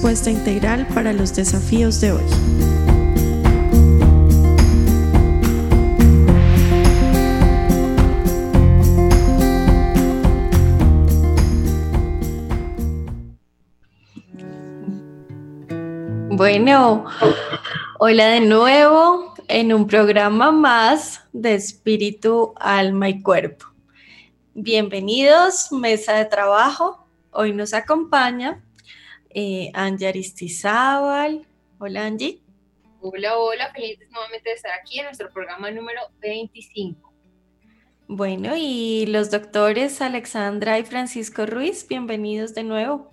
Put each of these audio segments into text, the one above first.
respuesta integral para los desafíos de hoy. Bueno, hola de nuevo en un programa más de espíritu, alma y cuerpo. Bienvenidos, mesa de trabajo. Hoy nos acompaña eh, Angie Aristizábal. Hola Angie. Hola, hola, felices nuevamente de estar aquí en nuestro programa número 25. Bueno, y los doctores Alexandra y Francisco Ruiz, bienvenidos de nuevo.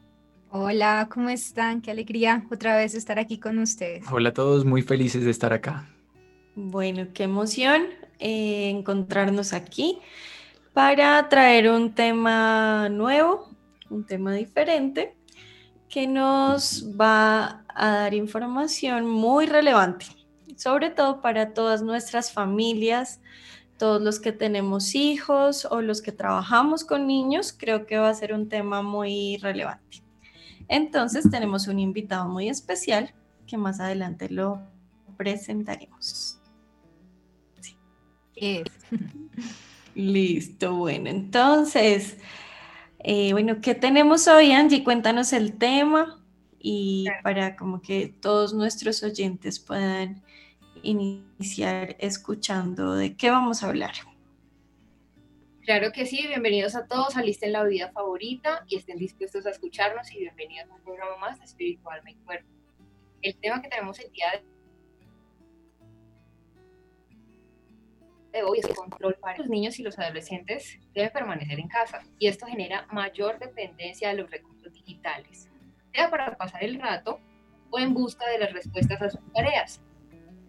Hola, ¿cómo están? Qué alegría otra vez estar aquí con ustedes. Hola a todos, muy felices de estar acá. Bueno, qué emoción eh, encontrarnos aquí para traer un tema nuevo, un tema diferente, que nos va a dar información muy relevante, sobre todo para todas nuestras familias, todos los que tenemos hijos o los que trabajamos con niños, creo que va a ser un tema muy relevante. Entonces tenemos un invitado muy especial que más adelante lo presentaremos. Listo, bueno, entonces, eh, bueno, ¿qué tenemos hoy, Angie? Cuéntanos el tema y para como que todos nuestros oyentes puedan iniciar escuchando de qué vamos a hablar. Claro que sí, bienvenidos a todos, alisten la vida favorita y estén dispuestos a escucharnos y bienvenidos a un programa más de Espiritual Mi Cuerpo. El tema que tenemos el día de hoy es control para los niños y los adolescentes debe permanecer en casa y esto genera mayor dependencia de los recursos digitales, sea para pasar el rato o en busca de las respuestas a sus tareas.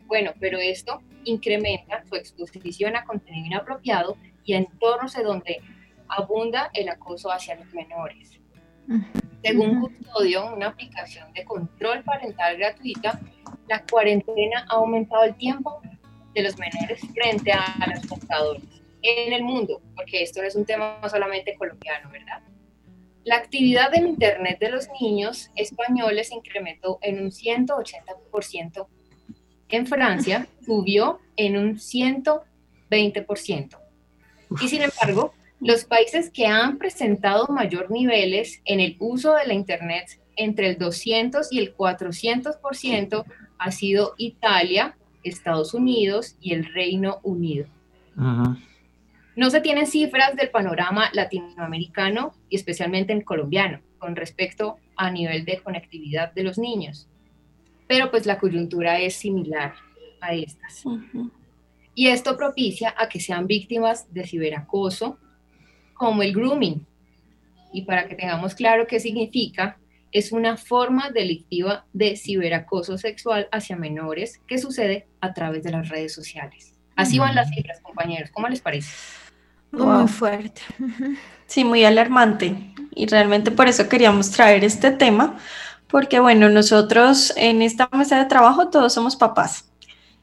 Bueno, pero esto incrementa su exposición a contenido inapropiado y a entornos en donde abunda el acoso hacia los menores. Según Custodio, una aplicación de control parental gratuita, la cuarentena ha aumentado el tiempo de los menores frente a los computadores en el mundo, porque esto no es un tema solamente colombiano, ¿verdad? La actividad en Internet de los niños españoles incrementó en un 180%. En Francia subió en un 120%. Y sin embargo, los países que han presentado mayor niveles en el uso de la Internet entre el 200 y el 400% ha sido Italia, Estados Unidos y el Reino Unido. No se tienen cifras del panorama latinoamericano y especialmente en colombiano con respecto a nivel de conectividad de los niños, pero pues la coyuntura es similar a estas. Y esto propicia a que sean víctimas de ciberacoso, como el grooming. Y para que tengamos claro qué significa, es una forma delictiva de ciberacoso sexual hacia menores que sucede a través de las redes sociales. Así van las cifras, compañeros. ¿Cómo les parece? Muy fuerte. Sí, muy alarmante. Y realmente por eso queríamos traer este tema, porque bueno, nosotros en esta mesa de trabajo todos somos papás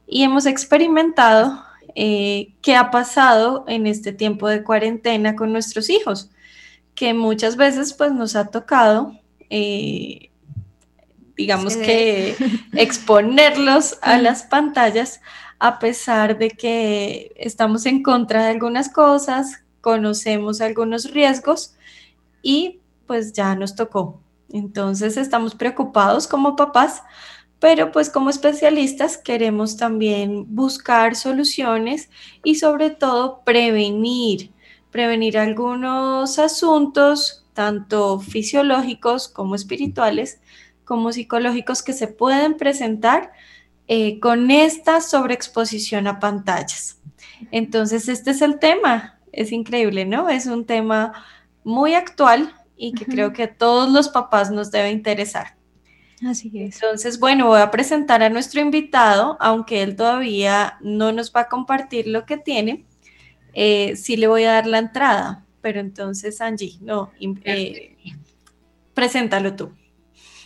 y hemos experimentado eh, qué ha pasado en este tiempo de cuarentena con nuestros hijos, que muchas veces pues nos ha tocado eh, digamos que exponerlos a las pantallas a pesar de que estamos en contra de algunas cosas, conocemos algunos riesgos y pues ya nos tocó. Entonces estamos preocupados como papás, pero pues como especialistas queremos también buscar soluciones y sobre todo prevenir, prevenir algunos asuntos tanto fisiológicos como espirituales, como psicológicos que se pueden presentar eh, con esta sobreexposición a pantallas. Entonces, este es el tema. Es increíble, ¿no? Es un tema muy actual y que creo que a todos los papás nos debe interesar. Así es. Entonces, bueno, voy a presentar a nuestro invitado, aunque él todavía no nos va a compartir lo que tiene. Eh, sí le voy a dar la entrada pero entonces Angie, no, eh, preséntalo tú.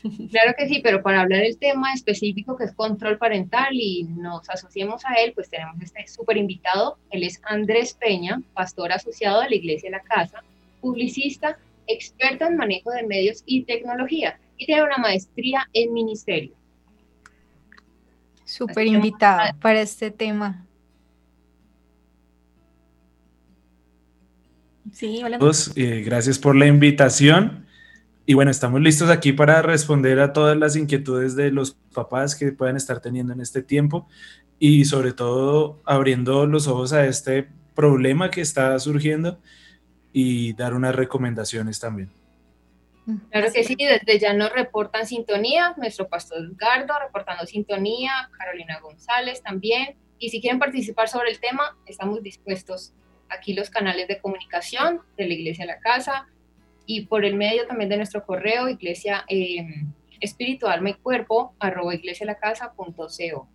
Claro que sí, pero para hablar del tema específico que es control parental y nos asociemos a él, pues tenemos este súper invitado. Él es Andrés Peña, pastor asociado de la Iglesia de la Casa, publicista, experto en manejo de medios y tecnología y tiene una maestría en ministerio. Súper invitada para este tema. Sí, hola. Eh, gracias por la invitación. Y bueno, estamos listos aquí para responder a todas las inquietudes de los papás que puedan estar teniendo en este tiempo y sobre todo abriendo los ojos a este problema que está surgiendo y dar unas recomendaciones también. Claro que sí, desde ya nos reportan sintonía, nuestro pastor Edgardo reportando sintonía, Carolina González también. Y si quieren participar sobre el tema, estamos dispuestos. Aquí los canales de comunicación de la Iglesia a la Casa y por el medio también de nuestro correo, iglesia eh, espiritual mi cuerpo, arroba iglesialacasa.co.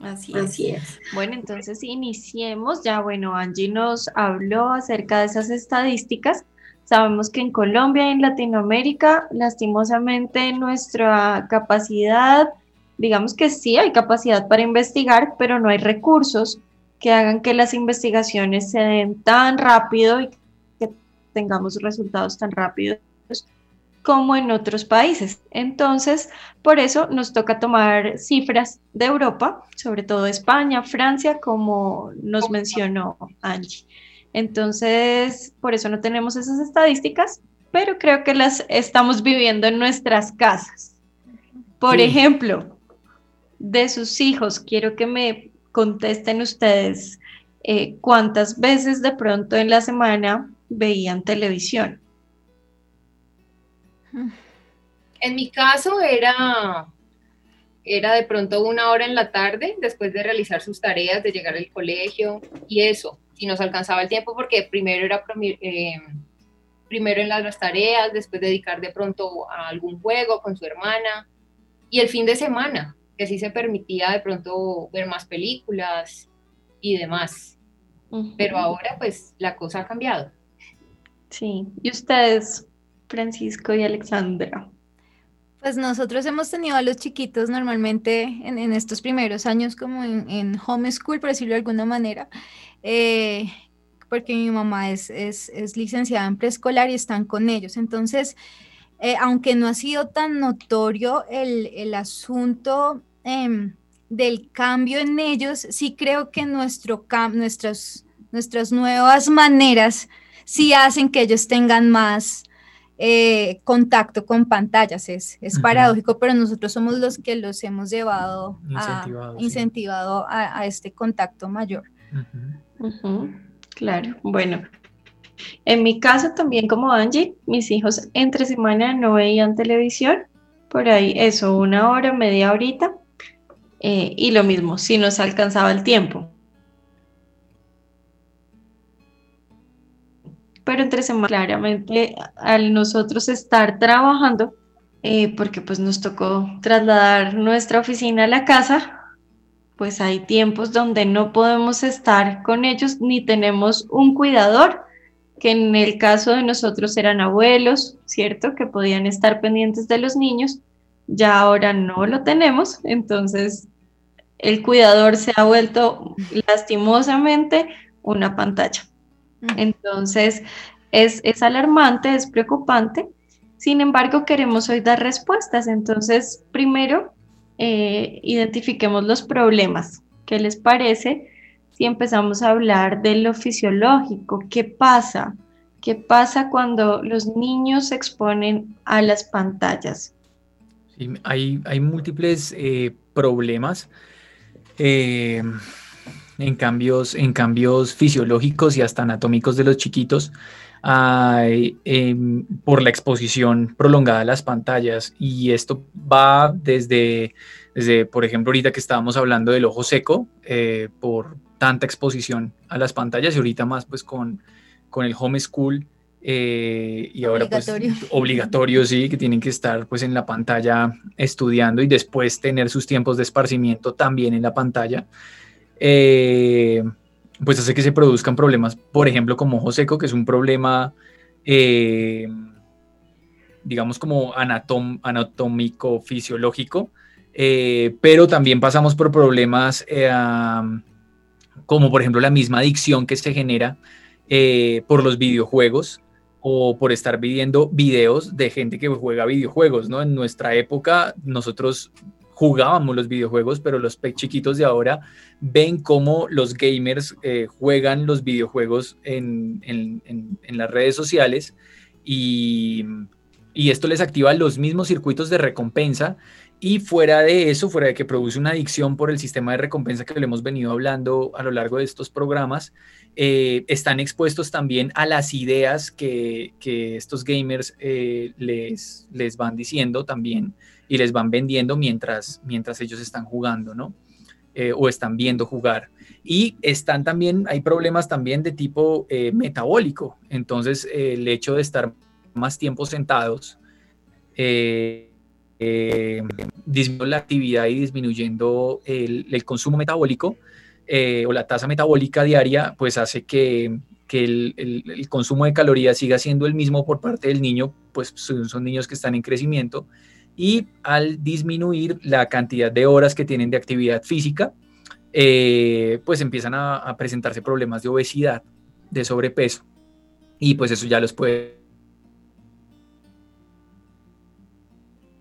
Así, Así es. Bueno, entonces iniciemos. Ya, bueno, Angie nos habló acerca de esas estadísticas Sabemos que en Colombia y en Latinoamérica, lastimosamente, nuestra capacidad, digamos que sí hay capacidad para investigar, pero no hay recursos que hagan que las investigaciones se den tan rápido y que tengamos resultados tan rápidos como en otros países. Entonces, por eso nos toca tomar cifras de Europa, sobre todo España, Francia, como nos mencionó Angie. Entonces, por eso no tenemos esas estadísticas, pero creo que las estamos viviendo en nuestras casas. Por ejemplo, de sus hijos, quiero que me contesten ustedes eh, cuántas veces de pronto en la semana veían televisión. En mi caso era, era de pronto una hora en la tarde después de realizar sus tareas, de llegar al colegio y eso si nos alcanzaba el tiempo, porque primero era eh, primero en las tareas, después dedicar de pronto a algún juego con su hermana, y el fin de semana, que sí se permitía de pronto ver más películas y demás. Pero ahora pues la cosa ha cambiado. Sí, y ustedes, Francisco y Alexandra. Pues nosotros hemos tenido a los chiquitos normalmente en, estos primeros años como en, en homeschool, por decirlo de alguna manera, eh, porque mi mamá es, licenciada en preescolar y están con ellos. Entonces, eh, aunque no ha sido tan notorio el, asunto em, del cambio en ellos, sí creo que nuestro nuestras, nuestras nuevas maneras sí hacen que ellos tengan más eh, contacto con pantallas. Es, es paradójico, pero nosotros somos los que los hemos llevado, incentivado, a, incentivado a, este contacto mayor. Claro, bueno. En mi caso también como Angie, mis hijos entre semana no veían televisión, por ahí eso, una hora, media horita, eh, y lo mismo, si nos alcanzaba el tiempo. pero entre semana claramente al nosotros estar trabajando, eh, porque pues nos tocó trasladar nuestra oficina a la casa, pues hay tiempos donde no podemos estar con ellos ni tenemos un cuidador, que en el caso de nosotros eran abuelos, ¿cierto? Que podían estar pendientes de los niños, ya ahora no lo tenemos, entonces el cuidador se ha vuelto lastimosamente una pantalla. Entonces, es, alarmante, es preocupante. Sin embargo, queremos hoy dar respuestas. Entonces, primero, eh, identifiquemos los problemas. ¿Qué les parece si empezamos a hablar de lo fisiológico? ¿Qué pasa? ¿Qué pasa cuando los niños se exponen a las pantallas? hay, hay múltiples eh, problemas. Eh, en cambios, en cambios fisiológicos y hasta anatómicos de los chiquitos em, por la exposición prolongada a las pantallas. Y esto va desde, desde, por ejemplo, ahorita que estábamos hablando del ojo seco, eh, por tanta exposición a las pantallas y ahorita más pues con, con el homeschool. Eh, y ahora pues obligatorio, sí, que tienen que estar pues en la pantalla estudiando y después tener sus tiempos de esparcimiento también en la pantalla. Eh, pues hace que se produzcan problemas, por ejemplo, como ojo seco, que es un problema, eh, digamos, como anatómico, fisiológico, pero también pasamos por problemas como, por ejemplo, la misma adicción que se genera por los videojuegos. O por estar viendo videos de gente que juega videojuegos, ¿no? En nuestra época nosotros jugábamos los videojuegos, pero los chiquitos de ahora ven cómo los gamers eh, juegan los videojuegos en, las redes sociales y, y, esto les activa los mismos circuitos de recompensa y fuera de eso, fuera de que produce una adicción por el sistema de recompensa que le hemos venido hablando a lo largo de estos programas, eh, están expuestos también a las ideas que, estos gamers eh, les, les van diciendo también y les van vendiendo mientras, mientras ellos están jugando, ¿no? Eh, o están viendo jugar. Y están también, hay problemas también de tipo metabólico. Entonces, el hecho de estar más tiempo sentados, disminuyendo la actividad y disminuyendo el, el consumo metabólico, eh, o la tasa metabólica diaria, pues hace que, el, consumo de calorías siga siendo el mismo por parte del niño, pues son, niños que están en crecimiento, y al disminuir la cantidad de horas que tienen de actividad física, eh, pues empiezan a, presentarse problemas de obesidad, de sobrepeso, y pues eso ya los puede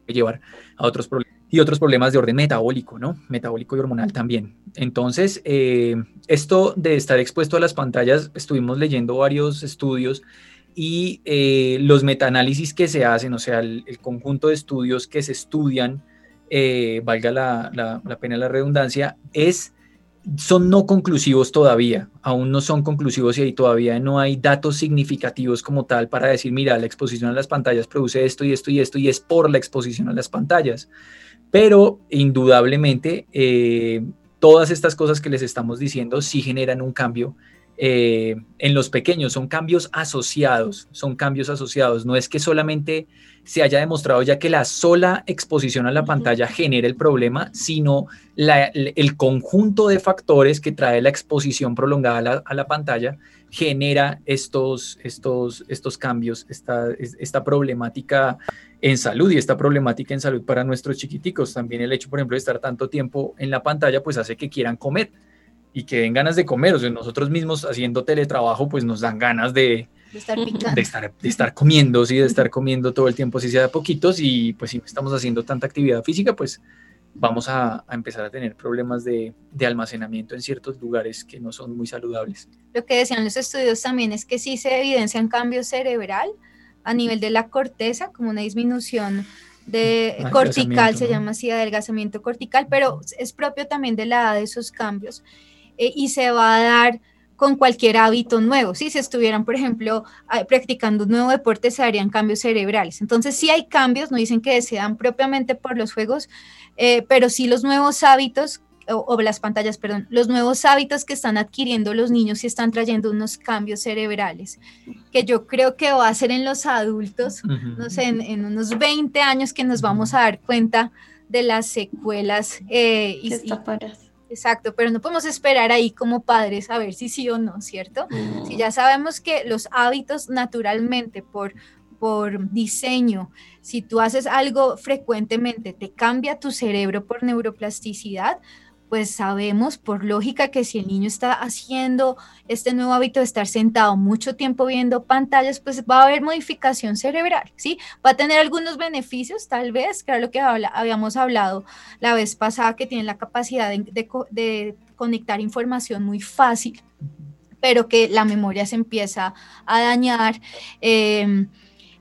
llevar a otros problemas y otros problemas de orden metabólico, ¿no? Metabólico y hormonal también. Entonces, eh, esto de estar expuesto a las pantallas, estuvimos leyendo varios estudios y eh, los metaanálisis que se hacen, o sea, el, conjunto de estudios que se estudian, eh, valga la, la, la pena la redundancia, es son no conclusivos todavía, aún no son conclusivos y ahí todavía no hay datos significativos como tal para decir, mira, la exposición a las pantallas produce esto y esto y esto y es por la exposición a las pantallas. Pero indudablemente, eh, todas estas cosas que les estamos diciendo sí generan un cambio eh, en los pequeños, son cambios asociados, son cambios asociados. No es que solamente se haya demostrado ya que la sola exposición a la pantalla genera el problema, sino el conjunto de factores que trae la exposición prolongada a la, pantalla genera estos, estos, estos cambios, esta, esta problemática en salud y esta problemática en salud para nuestros chiquiticos. También el hecho, por ejemplo, de estar tanto tiempo en la pantalla, pues hace que quieran comer y que den ganas de comer. O sea, nosotros mismos haciendo teletrabajo, pues nos dan ganas de, estar, de estar, de estar comiendo, sí, de estar comiendo todo el tiempo, si sea de poquitos. Y pues si no estamos haciendo tanta actividad física, pues vamos a, a empezar a tener problemas de, de, almacenamiento en ciertos lugares que no son muy saludables. Lo que decían los estudios también es que sí se evidencian cambios cerebral a nivel de la corteza, como una disminución de cortical, se llama así, adelgazamiento cortical, pero es propio también de la edad de esos cambios eh, y se va a dar con cualquier hábito nuevo. Si se estuvieran, por ejemplo, practicando un nuevo deporte, se harían cambios cerebrales. Entonces, sí hay cambios, no dicen que se dan propiamente por los juegos, eh, pero sí los nuevos hábitos o, las pantallas, perdón, los nuevos hábitos que están adquiriendo los niños y están trayendo unos cambios cerebrales, que yo creo que va a ser en los adultos, no sé, en, unos 20 años que nos vamos a dar cuenta de las secuelas. Eh, y, Exacto, pero no podemos esperar ahí como padres a ver si sí o no, ¿cierto? Si ya sabemos que los hábitos naturalmente por por diseño, si tú haces algo frecuentemente, te cambia tu cerebro por neuroplasticidad, pues sabemos por lógica que si el niño está haciendo este nuevo hábito de estar sentado mucho tiempo viendo pantallas, pues va a haber modificación cerebral, ¿sí? Va a tener algunos beneficios, tal vez, era lo que habíamos hablado la vez pasada, que tiene la capacidad de, conectar información muy fácil, pero que la memoria se empieza a dañar. Em,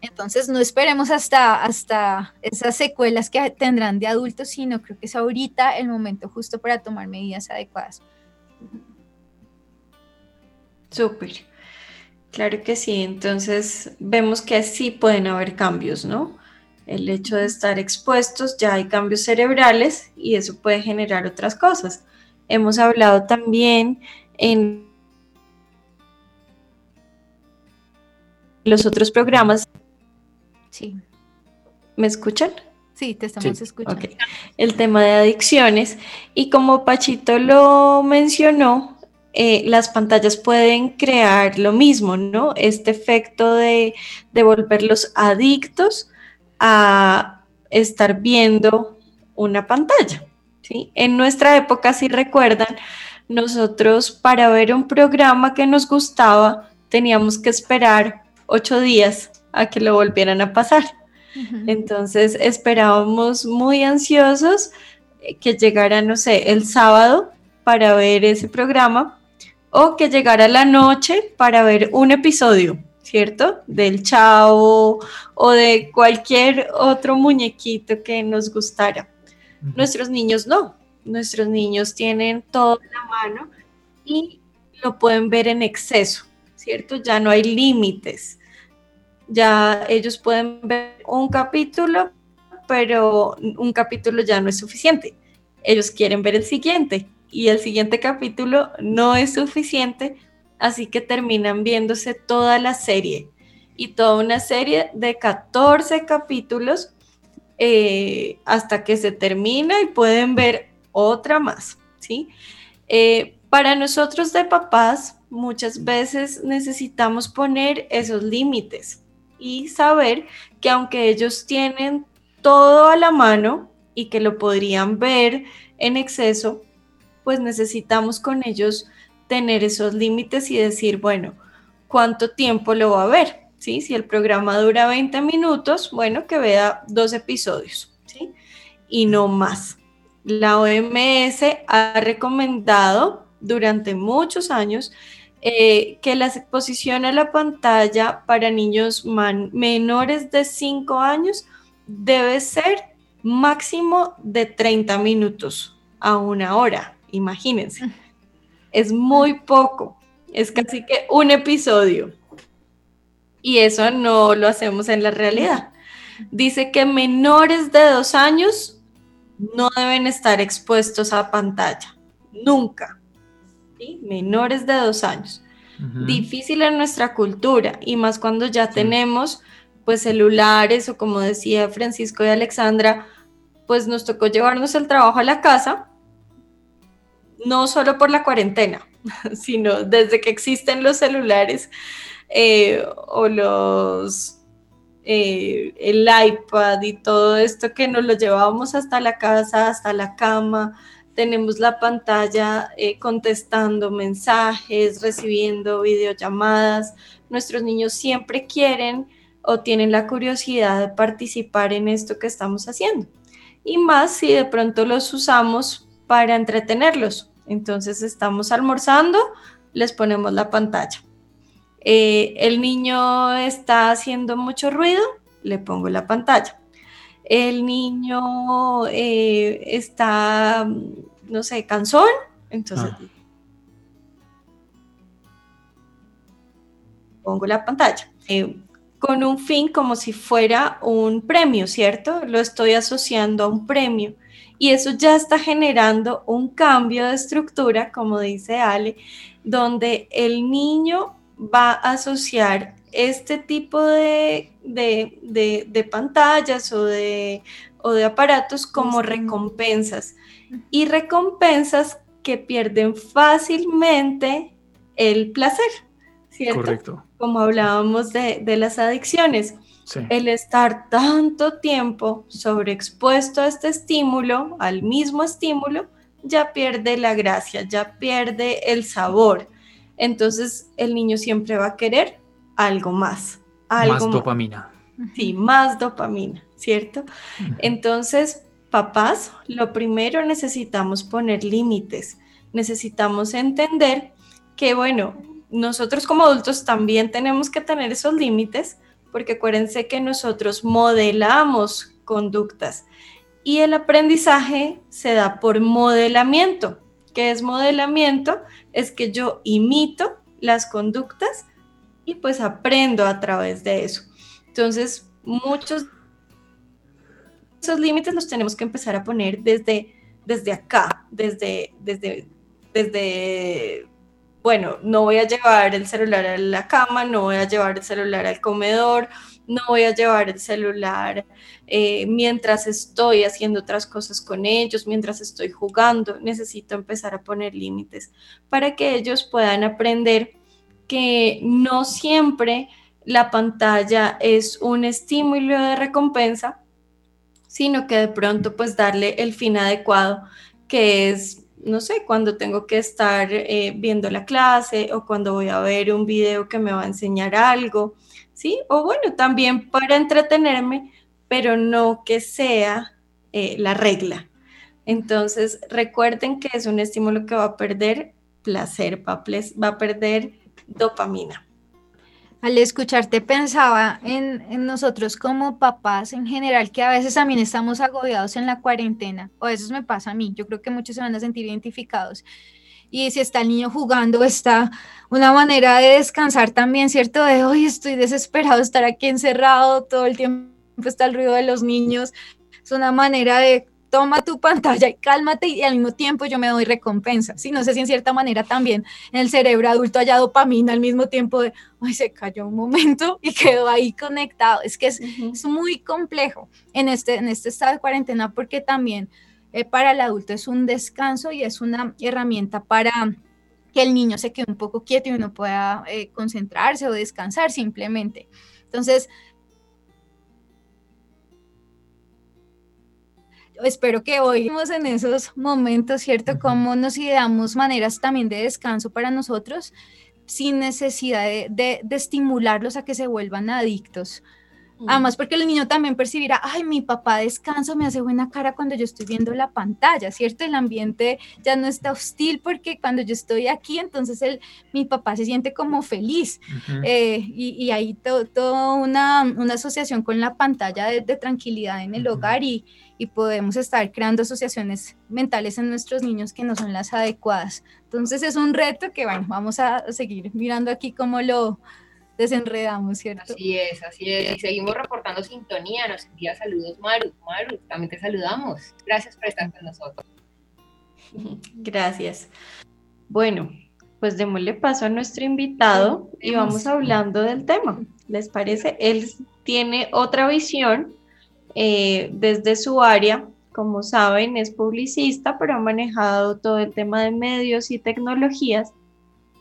entonces no esperemos hasta, hasta esas secuelas que tendrán de adultos, sino creo que es ahorita el momento justo para tomar medidas adecuadas. Súper. Claro que sí. Entonces vemos que sí pueden haber cambios, ¿no? El hecho de estar expuestos, ya hay cambios cerebrales y eso puede generar otras cosas. Hemos hablado también en los otros programas Sí. ¿Me escuchan? Sí, te estamos escuchando. El tema de adicciones. Y como Pachito lo mencionó, eh, las pantallas pueden crear lo mismo, ¿no? Este efecto de, de volverlos adictos a estar viendo una pantalla. ¿sí? En nuestra época, si recuerdan, nosotros para ver un programa que nos gustaba teníamos que esperar ocho días a que lo volvieran a pasar. Entonces esperábamos muy ansiosos eh, que llegara, no sé, el sábado para ver ese programa o que llegara la noche para ver un episodio, ¿cierto? Del chavo o de cualquier otro muñequito que nos gustara. Nuestros niños no, nuestros niños tienen todo en la mano y lo pueden ver en exceso, ¿cierto? Ya no hay límites. Ya ellos pueden ver un capítulo, pero un capítulo ya no es suficiente. Ellos quieren ver el siguiente y el siguiente capítulo no es suficiente, así que terminan viéndose toda la serie y toda una serie de 14 capítulos eh, hasta que se termina y pueden ver otra más, ¿sí? Eh, para nosotros de papás, muchas veces necesitamos poner esos límites y saber que aunque ellos tienen todo a la mano y que lo podrían ver en exceso, pues necesitamos con ellos tener esos límites y decir, bueno, ¿cuánto tiempo lo va a ver? ¿Sí? Si el programa dura 20 minutos, bueno, que vea dos episodios, ¿sí? Y no más. La OMS ha recomendado durante muchos años eh, que la exposición a la pantalla para niños menores de 5 años debe ser máximo de 30 minutos a una hora imagínense. Es muy poco, es casi que un episodio. Y eso no lo hacemos en la realidad. Dice que menores de dos años no deben estar expuestos a pantalla, nunca. Menores de dos años. Difícil en nuestra cultura y más cuando ya tenemos pues celulares o como decía Francisco y Alexandra, pues nos tocó llevarnos el trabajo a la casa no solo por la cuarentena, sino desde que existen los celulares eh, o los eh, el iPad y todo esto que nos lo llevábamos hasta la casa, hasta la cama, tenemos la pantalla eh, contestando mensajes, recibiendo videollamadas. Nuestros niños siempre quieren o tienen la curiosidad de participar en esto que estamos haciendo. Y más si de pronto los usamos para entretenerlos, entonces estamos almorzando, les ponemos la pantalla. Eh, el niño está haciendo mucho ruido, le pongo la pantalla. El niño eh, está, no sé, cansón, entonces ah. pongo la pantalla. Eh, con un fin como si fuera un premio, ¿cierto? Lo estoy asociando a un premio y eso ya está generando un cambio de estructura, como dice Ale, donde el niño va a asociar este tipo de, pantallas o de, o de aparatos como recompensas y recompensas que pierden fácilmente el placer, ¿cierto? Correcto. Como hablábamos de, de las adicciones. El estar tanto tiempo sobreexpuesto a este estímulo, al mismo estímulo, ya pierde la gracia, ya pierde el sabor. Entonces el niño siempre va a querer algo más. Algo más dopamina. Sí, más dopamina, ¿cierto? Entonces, papás, lo primero necesitamos poner límites, necesitamos entender que, bueno, nosotros como adultos también tenemos que tener esos límites, porque acuérdense que nosotros modelamos conductas y el aprendizaje se da por modelamiento. ¿Qué es modelamiento? Es que yo imito las conductas pues aprendo a través de eso. Entonces, muchos esos límites los tenemos que empezar a poner desde, desde acá, desde, desde, desde bueno, no voy a llevar el celular a la cama, no voy a llevar el celular al comedor, no voy a llevar el celular eh, mientras estoy haciendo otras cosas con ellos, mientras estoy jugando. Necesito empezar a poner límites para que ellos puedan aprender que no siempre la pantalla es un estímulo de recompensa, sino que de pronto pues darle el fin adecuado, que es no sé, cuando tengo que estar eh, viendo la clase o cuando voy a ver un video que me va a enseñar algo, ¿sí? O bueno, también para entretenerme, pero no que sea eh, la regla. Entonces, recuerden que es un estímulo que va a perder placer, va a, perder dopamina. Al escucharte pensaba en, nosotros como papás en general, que a veces también estamos agobiados en la cuarentena, o eso me pasa a mí, yo creo que muchos se van a sentir identificados. Y si está el niño jugando, está una manera de descansar también, ¿cierto? De hoy estoy desesperado de estar aquí encerrado, todo el tiempo está el ruido de los niños. Es una manera de toma tu pantalla y cálmate y al mismo tiempo yo me doy recompensa. Sí, no sé si en cierta manera también en el cerebro adulto haya dopamina al mismo tiempo de, ay, se cayó un momento y quedó ahí conectado. Es que es, es muy complejo en este, en este estado de cuarentena porque también eh, para el adulto es un descanso y es una herramienta para que el niño se quede un poco quieto y uno pueda eh, concentrarse o descansar simplemente. Entonces, espero que hoy estemos en esos momentos, ¿cierto? Cómo nos ideamos maneras también de descanso para nosotros sin necesidad de, estimularlos a que se vuelvan adictos. Además, porque el niño también percibirá, ay, mi papá descansa, me hace buena cara cuando yo estoy viendo la pantalla, ¿cierto? El ambiente ya no está hostil porque cuando yo estoy aquí, entonces el, mi papá se siente como feliz. Eh, y, hay toda una, asociación con la pantalla de, tranquilidad en el hogar y, y podemos estar creando asociaciones mentales en nuestros niños que no son las adecuadas. Entonces es un reto que, bueno, vamos a seguir mirando aquí cómo lo desenredamos, ¿cierto? Así es, así es. Y seguimos reportando sintonía. Nos envía saludos Maru. Maru, también te saludamos. Gracias por estar con nosotros. Gracias. Bueno, pues démosle paso a nuestro invitado y vamos hablando del tema. ¿Les parece? Él tiene otra visión eh, desde su área. Como saben, es publicista, pero ha manejado todo el tema de medios y tecnologías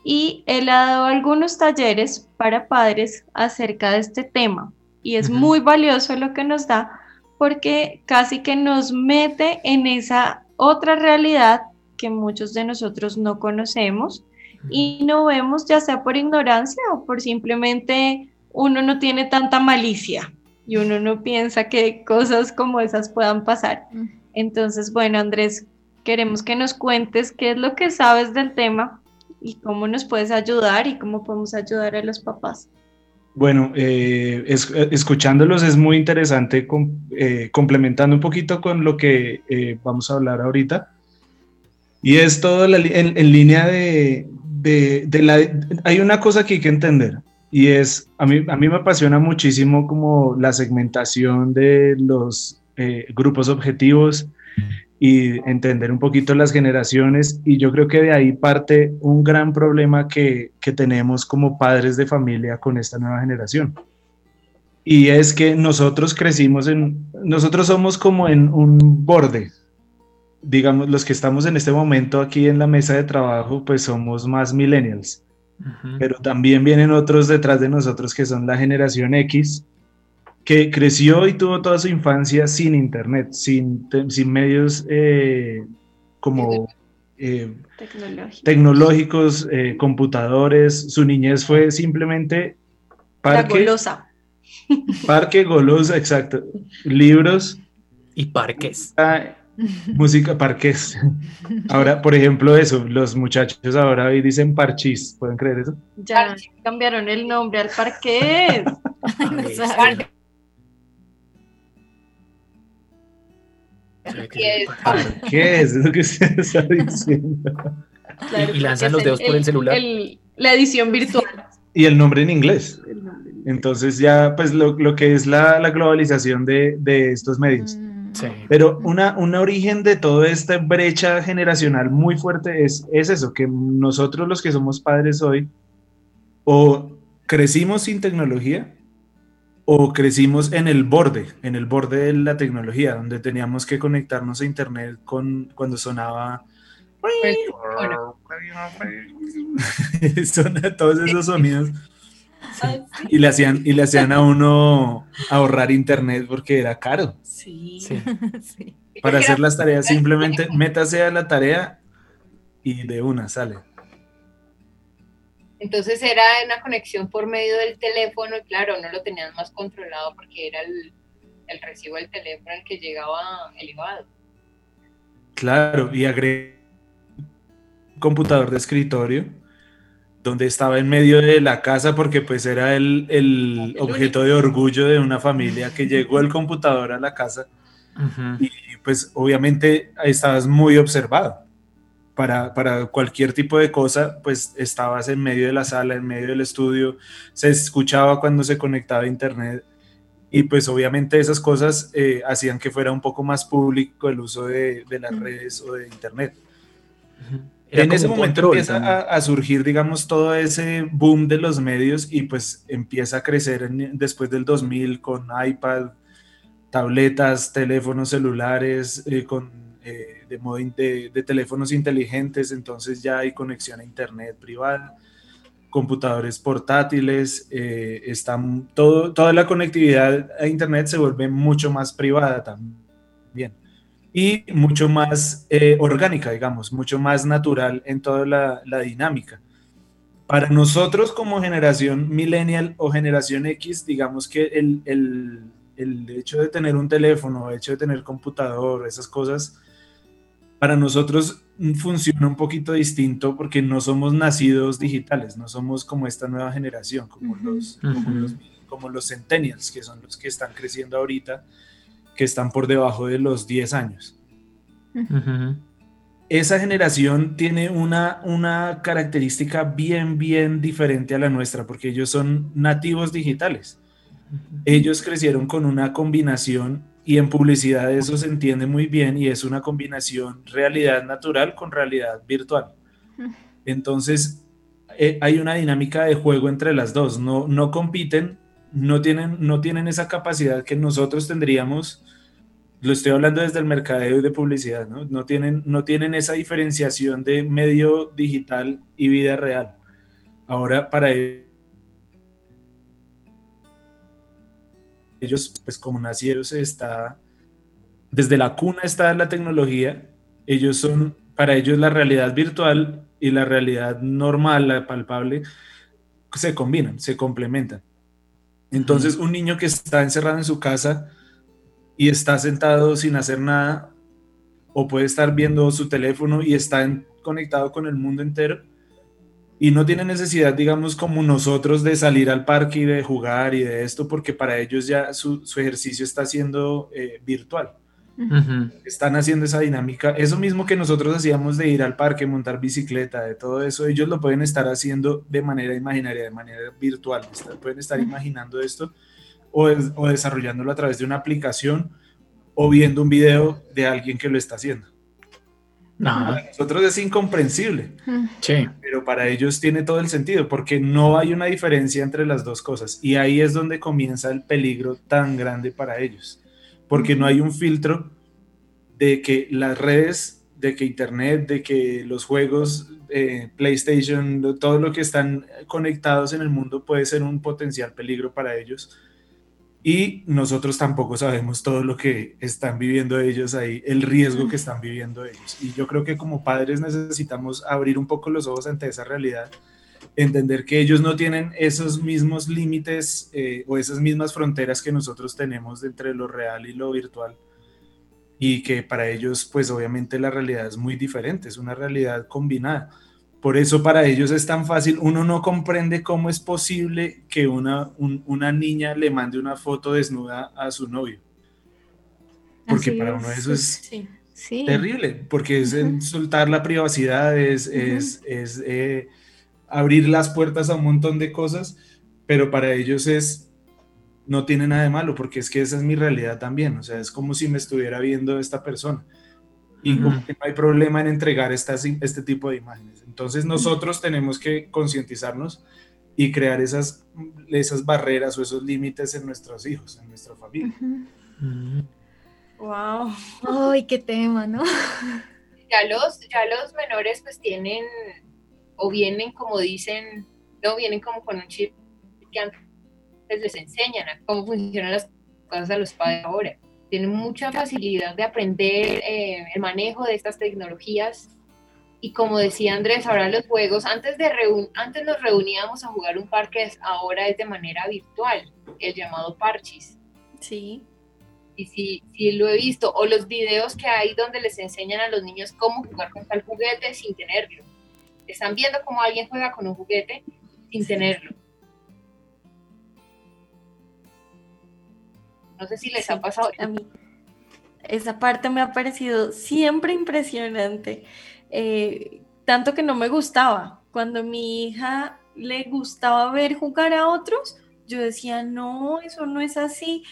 y él ha dado algunos talleres para padres acerca de este tema. Y es muy valioso lo que nos da porque casi que nos mete en esa otra realidad que muchos de nosotros no conocemos y no vemos ya sea por ignorancia o por simplemente uno no tiene tanta malicia y uno no piensa que cosas como esas puedan pasar. Entonces, bueno, Andrés, queremos que nos cuentes qué es lo que sabes del tema y cómo nos puedes ayudar y cómo podemos ayudar a los papás. Bueno, eh, escuchándolos es muy interesante, eh, complementando un poquito con lo que eh, vamos a hablar ahorita. Y es todo en, línea de, de, la... Hay una cosa que hay que entender y es, a mí, a mí me apasiona muchísimo como la segmentación de los grupos objetivos y entender un poquito las generaciones. Y yo creo que de ahí parte un gran problema que, que, tenemos como padres de familia con esta nueva generación. Y es que nosotros crecimos en, nosotros somos como en un borde, digamos, los que estamos en este momento aquí en la mesa de trabajo, pues somos más millennials, pero también vienen otros detrás de nosotros que son la generación X, que creció y tuvo toda su infancia sin internet, sin, sin medios eh, como eh, tecnológicos, eh, computadores. Su niñez fue simplemente parque. golosa. Parque, golosa, exacto. Libros. Y parques. Ah, música, parques. Ahora, por ejemplo, eso, los muchachos ahora hoy dicen parchis, ¿pueden creer eso? Ya cambiaron el nombre al parqués. ¿Qué es lo que se está diciendo? y, lanzan los dedos por el celular. la edición virtual. Y el nombre en inglés. Entonces ya, pues lo, lo que es la, la globalización de, de, estos medios. Mm. Sí. Pero una, un origen de toda esta brecha generacional muy fuerte es, es eso, que nosotros los que somos padres hoy, o crecimos sin tecnología, o crecimos en el borde, en el borde de la tecnología, donde teníamos que conectarnos a internet con cuando sonaba todos esos sonidos y le hacían y le hacían a uno ahorrar internet porque era caro. Sí. Para hacer las tareas simplemente métase a la tarea y de una sale. Entonces era una conexión por medio del teléfono y claro, no lo tenían más controlado porque era el, el recibo del teléfono el que llegaba elevado. Claro, y agregué un computador de escritorio donde estaba en medio de la casa porque pues era el, el objeto de orgullo de una familia que llegó el computador a la casa y pues obviamente estabas muy observado. Para, para, cualquier tipo de cosa, pues estabas en medio de la sala, en medio del estudio, se escuchaba cuando se conectaba a internet y pues obviamente esas cosas eh, hacían que fuera un poco más público el uso de, de las redes o de internet. en ese momento empieza a, surgir, digamos, todo ese boom de los medios y pues empieza a crecer después del 2000 con iPad, tabletas, teléfonos celulares, eh, con, eh, de, de, teléfonos inteligentes, entonces ya hay conexión a internet privada computadores portátiles, eh, todo, toda la conectividad a Internet se vuelve mucho más privada también y mucho más eh, orgánica, digamos, mucho más natural en toda la, la, dinámica. Para nosotros como generación millennial o generación X, digamos que el, el, el hecho de tener un teléfono, el hecho de tener computador, esas cosas, para nosotros funciona un poquito distinto porque no somos nacidos digitales, no somos como esta nueva generación, como, los, como, los, centennials, que son los que están creciendo ahorita, que están por debajo de los 10 años. Esa generación tiene una, una característica bien, bien diferente a la nuestra, porque ellos son nativos digitales. Ellos crecieron con una combinación y en publicidad eso se entiende muy bien y es una combinación realidad natural con realidad virtual. Entonces, eh, hay una dinámica de juego entre las dos, no, no compiten, no tienen, no tienen esa capacidad que nosotros tendríamos, lo estoy hablando desde el mercadeo y de publicidad, ¿no? No tienen, no tienen esa diferenciación de medio digital y vida real. Ahora, para ellos, pues como nacieron, está, desde la cuna está la tecnología, ellos son, para ellos la realidad virtual y la realidad normal, la palpable, se combinan, se complementan. Entonces, un niño que está encerrado en su casa y está sentado sin hacer nada, o puede estar viendo su teléfono y está conectado con el mundo entero, y no tiene necesidad, digamos, como nosotros de salir al parque y de jugar y de esto, porque para ellos ya su, ejercicio está siendo eh, virtual. Están haciendo esa dinámica. Eso mismo que nosotros hacíamos de ir al parque, montar bicicleta, de todo eso, ellos lo pueden estar haciendo de manera imaginaria, de manera virtual. pueden estar imaginando esto o, o desarrollándolo a través de una aplicación o viendo un video de alguien que lo está haciendo. Para nosotros es incomprensible. Sí. Pero para ellos tiene todo el sentido, porque no hay una diferencia entre las dos cosas. Y ahí es donde comienza el peligro tan grande para ellos. Porque no hay un filtro de que las redes, de que Internet, de que los juegos, eh, PlayStation, todo lo que están conectados en el mundo puede ser un potencial peligro para ellos y nosotros tampoco sabemos todo lo que están viviendo ellos ahí, el riesgo que están viviendo ellos. Y yo creo que como padres necesitamos abrir un poco los ojos ante esa realidad, entender que ellos no tienen esos mismos límites eh, o esas mismas fronteras que nosotros tenemos entre lo real y lo virtual. Y que para ellos, pues obviamente la realidad es muy diferente, es una realidad combinada por eso para ellos es tan fácil. Uno no comprende cómo es posible que una, una niña le mande una foto desnuda a su novio. Porque para uno eso es terrible, porque es insultar la privacidad, es, es, eh, abrir las puertas a un montón de cosas, pero para ellos es, no tiene nada de malo, porque es que esa es mi realidad también. O sea, es como si me estuviera viendo esta persona y no hay problema en entregar estas, este tipo de imágenes. Entonces nosotros tenemos que concientizarnos y crear esas, esas barreras o esos límites en nuestros hijos, en nuestra familia. Wow. Ay, qué tema, ¿no? Ya los, ya los menores pues tienen o vienen como dicen, no vienen como con un chip que antes les enseñan a cómo funcionan las cosas a los padres ahora tienen mucha facilidad de aprender eh, el manejo de estas tecnologías Y como decía Andrés, ahora los juegos, antes, de antes nos reuníamos a jugar un parque, ahora es de manera virtual, el llamado parchis. Sí. Y sí, sí lo he visto. O los videos que hay donde les enseñan a los niños cómo jugar con tal juguete sin tenerlo. Están viendo cómo alguien juega con un juguete sin tenerlo. No sé si les ha pasado. A mí. Esa parte me ha parecido siempre impresionante. Eh, tanto que no me gustaba. Cuando mi hija le gustaba ver jugar a otros, yo decía, no, eso no es así.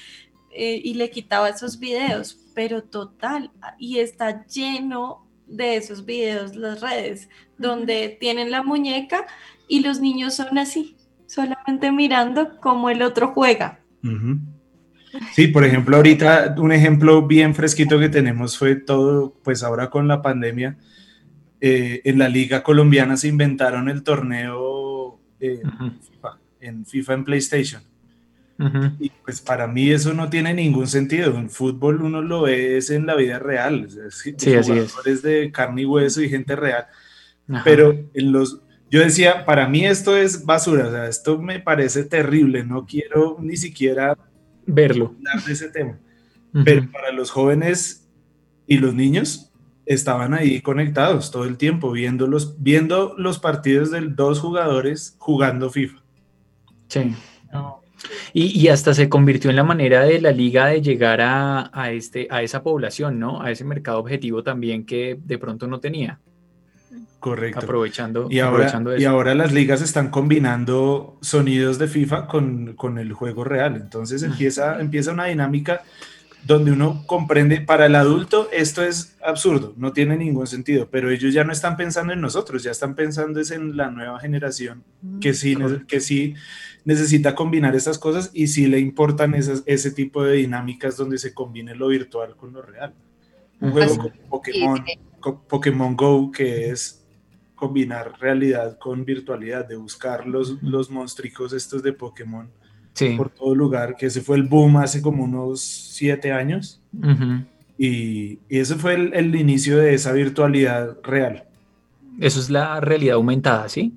Eh, y le quitaba esos videos, pero total, y está lleno de esos videos las redes, donde tienen la muñeca y los niños son así, solamente mirando cómo el otro juega. Sí, por ejemplo, ahorita un ejemplo bien fresquito que tenemos fue todo, pues ahora con la pandemia, eh, en la liga colombiana se inventaron el torneo eh, en FIFA en PlayStation. Y pues para mí eso no tiene ningún sentido. En fútbol uno lo ve es en la vida real. sí, así es. de carne y hueso y gente real. Pero en los, yo decía, para mí esto es basura, o sea, esto me parece terrible, no quiero ni siquiera verlo. Hablar de ese tema. Pero para los jóvenes y los niños estaban ahí conectados todo el tiempo, viendo los, viendo los partidos de dos jugadores jugando FIFA. Sí. Y, hasta se convirtió en la manera de la liga de llegar a, este, a esa población, ¿no? A ese mercado objetivo también que de pronto no tenía. Correcto. Aprovechando, y ahora, eso. Y ahora las ligas están combinando sonidos de FIFA con, con el juego real. Entonces empieza, empieza una dinámica donde uno comprende, para el adulto esto es absurdo, no tiene ningún sentido, pero ellos ya no están pensando en nosotros, ya están pensando es en la nueva generación que sí, que sí necesita combinar esas cosas y sí le importan esas, ese tipo de dinámicas donde se combine lo virtual con lo real. Un juego como Pokémon, Pokémon Go, que es combinar realidad con virtualidad, de buscar los, los monstruos estos de Pokémon por todo lugar, que ese fue el boom hace como unos siete años. y, y, ese fue el, inicio de esa virtualidad real. Eso es la realidad aumentada, ¿sí?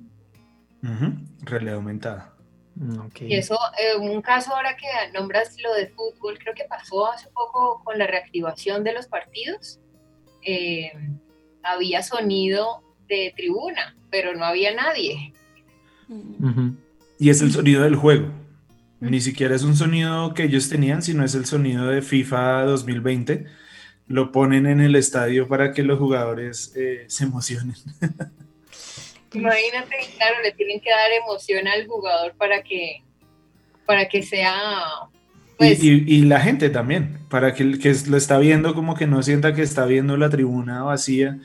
Realidad aumentada. Mm, y eso, en un caso ahora que nombras lo de fútbol, creo que pasó hace poco con la reactivación de los partidos. Eh, había sonido de tribuna, pero no había nadie. Y es el sonido del juego. Ni siquiera es un sonido que ellos tenían, sino es el sonido de FIFA 2020. Lo ponen en el estadio para que los jugadores eh, se emocionen. Imagínate, claro, le tienen que dar emoción al jugador para que, para que sea... Pues y, la gente también, para que el que lo está viendo como que no sienta que está viendo la tribuna vacía.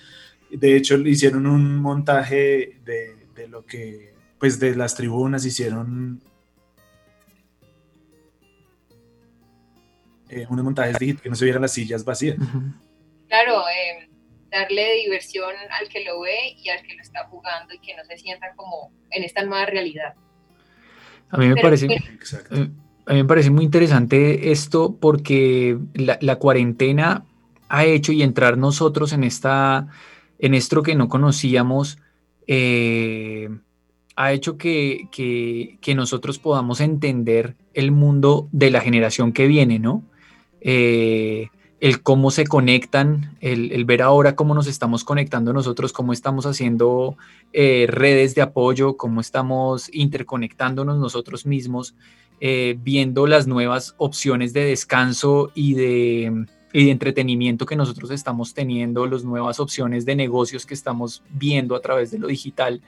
De hecho, hicieron un montaje de, de lo que, pues de las tribunas, hicieron eh, unos montajes de que no se vieran las sillas vacías. Claro, eh, darle diversión al que lo ve y al que lo está jugando y que no se sienta como en esta nueva realidad. A mí me, parece, eh, a mí me parece muy interesante esto porque la, cuarentena ha hecho y entrar nosotros en, esta, en esto que no conocíamos, ha hecho que, que, que, nosotros podamos entender el mundo de la generación que viene, ¿no? Eh, el cómo se conectan, el, ver ahora cómo nos estamos conectando nosotros, cómo estamos haciendo eh, redes de apoyo, cómo estamos interconectándonos nosotros mismos, eh, viendo las nuevas opciones de descanso y de, y de entretenimiento que nosotros estamos teniendo, las nuevas opciones de negocios que estamos viendo a través de lo digital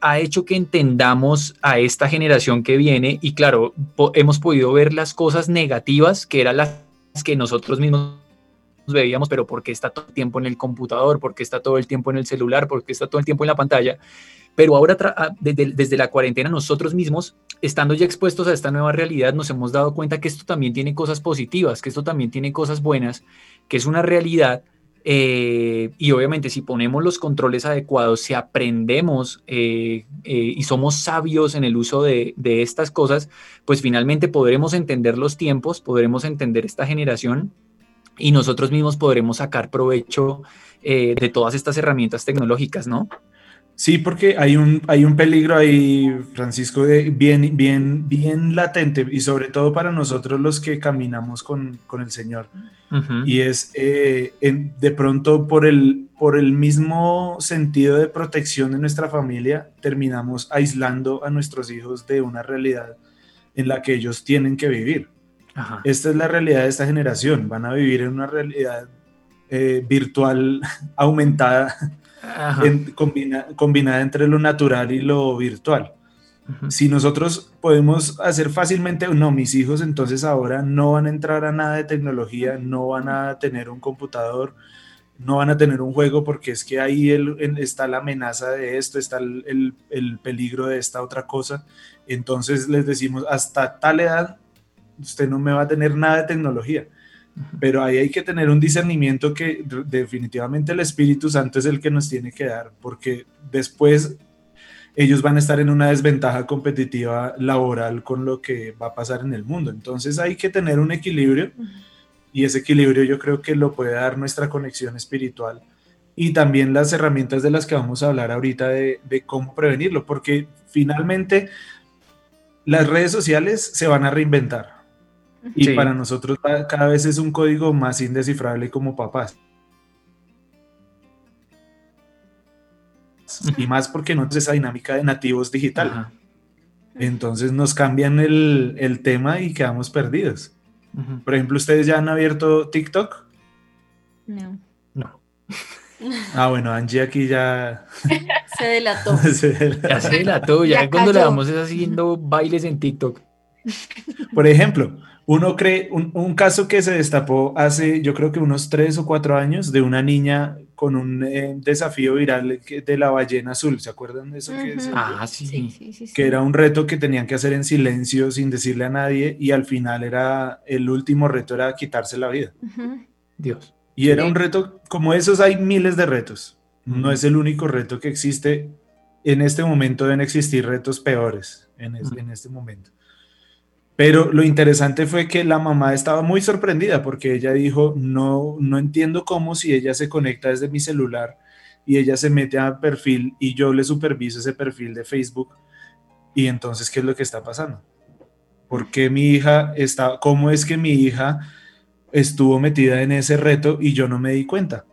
ha hecho que entendamos a esta generación que viene y claro, hemos podido ver las cosas negativas que eran las que nosotros mismos veíamos, pero porque está todo el tiempo en el computador, porque está todo el tiempo en el celular, porque está todo el tiempo en la pantalla. Pero ahora, desde, desde, la cuarentena, nosotros mismos, estando ya expuestos a esta nueva realidad, nos hemos dado cuenta que esto también tiene cosas positivas, que esto también tiene cosas buenas, que es una realidad eh, y obviamente si ponemos los controles adecuados, si aprendemos eh, eh, y somos sabios en el uso de, de, estas cosas, pues finalmente podremos entender los tiempos, podremos entender esta generación y nosotros mismos podremos sacar provecho de todas estas herramientas tecnológicas, ¿no? Sí, porque hay un, hay un peligro ahí, Francisco, de bien, bien, bien latente y sobre todo para nosotros los que caminamos con, con el Señor. Y es eh, de pronto por el, por el mismo sentido de protección de nuestra familia, terminamos aislando a nuestros hijos de una realidad en la que ellos tienen que vivir. Esta es la realidad de esta generación. Van a vivir en una realidad eh, virtual aumentada combinada entre lo natural y lo virtual. Si nosotros podemos hacer fácilmente, no, mis hijos entonces ahora no van a entrar a nada de tecnología, no van a tener un computador, no van a tener un juego porque es que ahí está la amenaza de esto, está el, el, peligro de esta otra cosa. Entonces les decimos, hasta tal edad, usted no me va a tener nada de tecnología. Pero ahí hay que tener un discernimiento que definitivamente el Espíritu Santo es el que nos tiene que dar, porque después ellos van a estar en una desventaja competitiva laboral con lo que va a pasar en el mundo. Entonces hay que tener un equilibrio y ese equilibrio yo creo que lo puede dar nuestra conexión espiritual y también las herramientas de las que vamos a hablar ahorita de, de cómo prevenirlo, porque finalmente las redes sociales se van a reinventar y para nosotros cada vez es un código más indescifrable como papás. Y más porque no es esa dinámica de nativos digital. Entonces nos cambian el, tema y quedamos perdidos. Por ejemplo, ¿ustedes ya han abierto TikTok? No. No. Ah, bueno, Angie aquí ya... se delató. Ya se delató, ya, cuando le vamos haciendo bailes en TikTok. Por ejemplo, uno cree, un, caso que se destapó hace, yo creo que unos tres o cuatro años, de una niña con un eh, desafío viral de la ballena azul. ¿Se acuerdan de eso? que ah, sí. Que era un reto que tenían que hacer en silencio, sin decirle a nadie, y al final era, el último reto era quitarse la vida. Dios. Y era un reto, como esos hay miles de retos. No es el único reto que existe. En este momento deben existir retos peores en, en este momento. Pero lo interesante fue que la mamá estaba muy sorprendida porque ella dijo, no, no entiendo cómo si ella se conecta desde mi celular y ella se mete a perfil y yo le superviso ese perfil de Facebook y entonces, ¿qué es lo que está pasando? ¿Por qué mi hija está, cómo es que mi hija estuvo metida en ese reto y yo no me di cuenta?